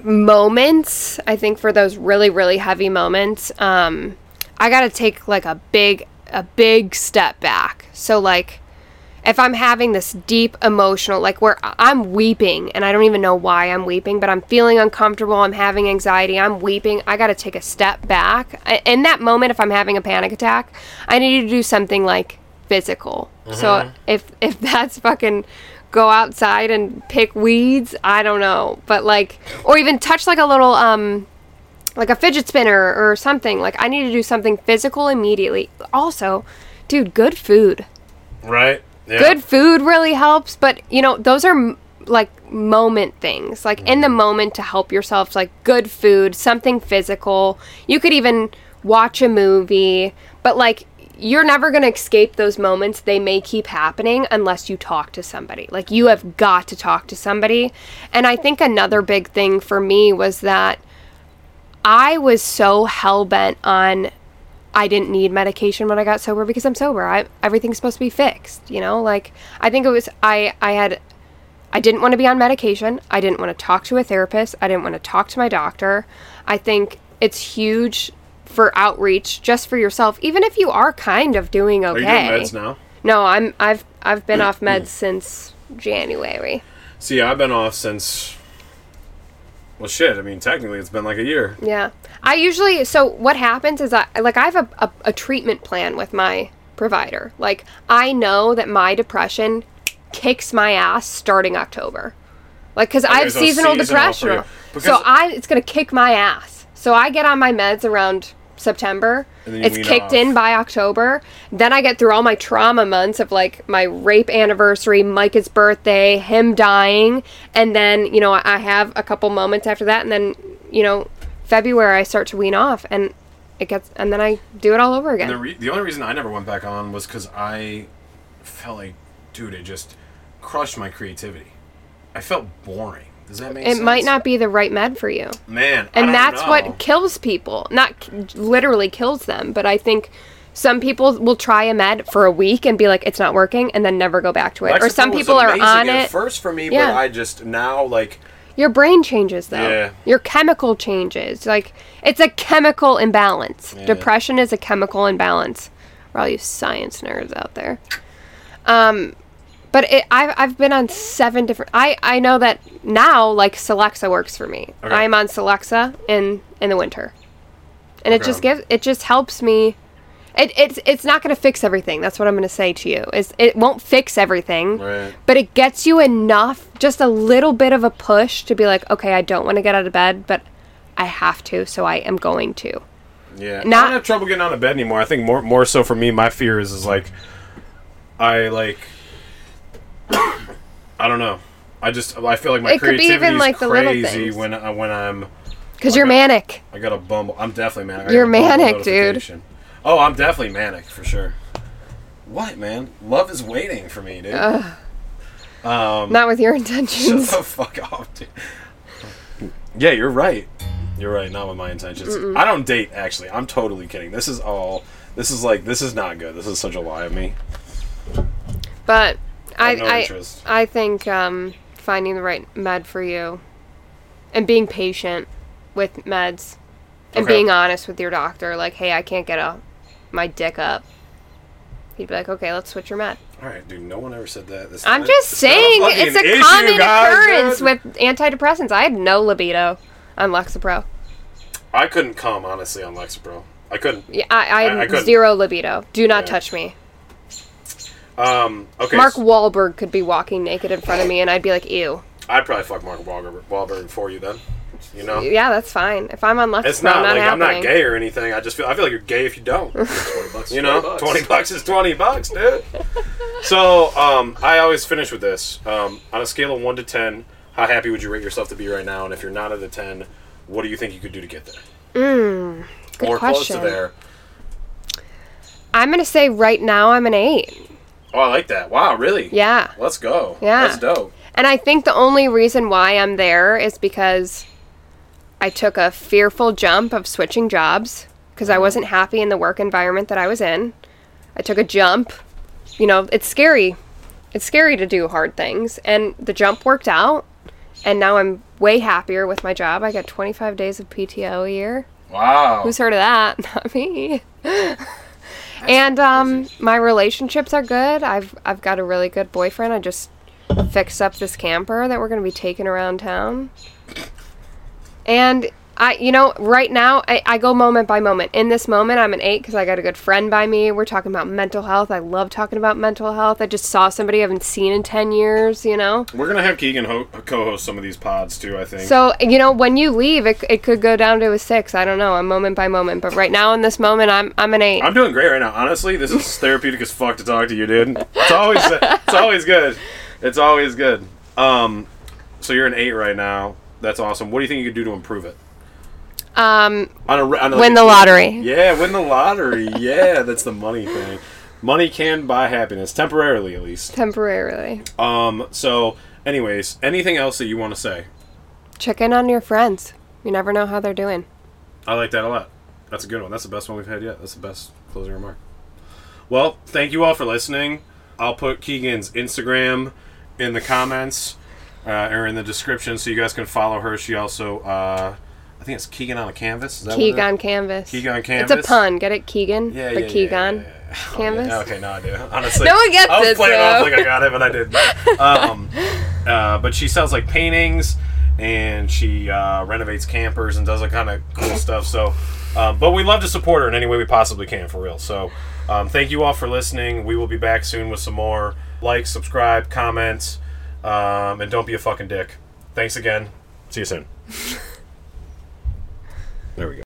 moments, I think for those really, really heavy moments, um, I got to take like a big, a big step back. So, like, if I'm having this deep emotional, like where I'm weeping and I don't even know why I'm weeping, but I'm feeling uncomfortable, I'm having anxiety, I'm weeping, I got to take a step back. I- In that moment, if I'm having a panic attack, I need to do something like physical. So if if that's fucking go outside and pick weeds, I don't know, but like or even touch like a little um like a fidget spinner or something. Like I need to do something physical immediately. Also, dude, good food Right? Yeah. good food really helps but you know those are like moment things. Like in the moment to help yourself like good food something physical. You could even watch a movie but like you're never going to escape those moments. They may keep happening unless you talk to somebody. Like you have got to talk to somebody. And i think another big thing for me was that i was so hell-bent on I didn't need medication when I got sober because I'm sober. I everything's supposed to be fixed, you know? Like I think it was I I had I didn't want to be on medication. I didn't want to talk to a therapist. I didn't want to talk to my doctor. I think it's huge for outreach just for yourself even if you are kind of doing okay. Are you doing meds now? No, I'm I've I've been off meds since January. See, I've been off since. Well, shit. I mean, technically, it's been like a year. Yeah. I usually so what happens is I like I have a, a, a treatment plan with my provider. Like I know that my depression kicks my ass starting October. Like cuz I have so seasonal, seasonal depression. So I it's going to kick my ass. So I get on my meds around September. And then you It's kicked off. in by October. Then I get through all my trauma months of like my rape anniversary, Micah's birthday, him dying, and then, you know, I have a couple moments after that and then, you know, February I start to wean off and it gets and then I do it all over again. The, re- the only reason I never went back on was because I felt like, dude, it just crushed my creativity. I felt boring. Does that make it sense? might not be the right med for you. Man, And that's know. what kills people. Not k- literally kills them, but I think some people will try a med for a week and be like it's not working and then never go back to it. or Lexapro some was people are on it. first for me, Yeah. but I just now like Your brain changes though. Yeah. Your chemical changes. Like it's a chemical imbalance. Yeah. Depression is a chemical imbalance. For all you science nerds out there. Um but it, I've, I've been on seven different I, I know that now like Celexa works for me. Okay. I'm on Celexa in in the winter. And it just gives it just helps me it, it's it's not going to fix everything. That's what I'm going to say to you. Is it won't fix everything right. but it gets you enough, just a little bit of a push to be like, okay, I don't want to get out of bed, but I have to, so I am going to. Yeah, I Not- don't have trouble getting out of bed anymore. I think more more so for me, my fear is is like, I like, I don't know. I just I feel like my It creativity is like, little crazy when I, when I'm Because you're manic. I got a Bumble. I'm definitely manic. You're got a Bumble manic, dude. Oh, I'm definitely manic for sure. What man? Love is waiting for me, dude. um, Not with your intentions. shut the fuck off, dude. Yeah, you're right. You're right. Not with my intentions. I don't date. Actually, I'm totally kidding. This is all. This is like. This is not good. This is such a lie of me. But I, no I. I think um, finding the right med for you and being patient with meds and Okay. being honest with your doctor, like, hey, I can't get a, my dick up. He'd be like, okay, let's switch your med. All right, dude. No one ever said that. It's I'm not- just saying, fucking it's a issue, common guys, occurrence dude. with antidepressants. I had no libido on Lexapro. I couldn't come honestly on Lexapro. I couldn't. Yeah, I, I I- I had couldn't. zero libido. Do not Yeah. touch me. Um. Okay. Mark so- Wahlberg could be walking naked in front of me, and I'd be like, ew. I'd probably fuck Mark Wahlberg, Wahlberg for you then. You know. Yeah, that's fine. If I'm on left, It's not, I'm not like I'm not gay or anything. I just feel I feel like you're gay if you don't. Twenty bucks. You know, 20 bucks. twenty bucks is twenty bucks, dude. so, um, I always finish with this. Um, on a scale of one to ten, how happy would you rate yourself to be right now? And if you're not at a ten, what do you think you could do to get there? Good or close question. to there? I'm gonna say right now I'm an eight. Oh, I like that. Wow, really? Yeah. Let's go. Yeah. That's dope. And I think the only reason why I'm there is because I took a fearful jump of switching jobs because I mm-hmm. wasn't happy in the work environment that I was in. I took a jump. You know, it's scary. It's scary to do hard things. And the jump worked out. And now I'm way happier with my job. I got 25 days of PTO a year. Wow. Who's heard of that? Not me. and um, my relationships are good. I've I've got a really good boyfriend. I just fixed up this camper that we're gonna be taking around town. And I, you know, right now I, I go moment by moment. In this moment, I'm an eight because I got a good friend by me. We're talking about mental health. I love talking about mental health. I just saw somebody I haven't seen in ten years. You know. We're gonna have Keegan ho- co-host some of these pods too. I think. So, you know, when you leave, it, it could go down to a six. I don't know. I'm moment by moment. But right now, in this moment, I'm, I'm an eight. I'm doing great right now. Honestly, this is therapeutic as fuck to talk to you, dude. It's always it's always good. It's always good. Um, so you're an eight right now. That's awesome. What do you think you could do to improve it? Um, On a, on a win the lottery. Yeah, win the lottery. Yeah, that's the money thing. Money can buy happiness temporarily, at least. Temporarily. Um. So, anyways, anything else that you want to say? Check in on your friends. You never know how they're doing. I like that a lot. That's a good one. That's the best one we've had yet. That's the best closing remark. Well, thank you all for listening. I'll put Keegan's Instagram in the comments uh, or in the description so you guys can follow her. She also, uh, I think it's Keegan on a canvas. Is it is? Keegan Canvas. It's a pun. Get it, Keegan? Yeah, But yeah, Keegan. yeah, yeah, yeah. Oh, Canvas? yeah. Okay, no, I do. Honestly, No one gets I was it, playing off like I got it, but I didn't. Um, uh, but she sells like paintings, and she uh, renovates campers and does all kind of cool stuff. So, um, but we love to support her in any way we possibly can, for real. So, um, thank you all for listening. We will be back soon with some more. Like, subscribe, comment, um, and don't be a fucking dick. Thanks again. See you soon. There we go.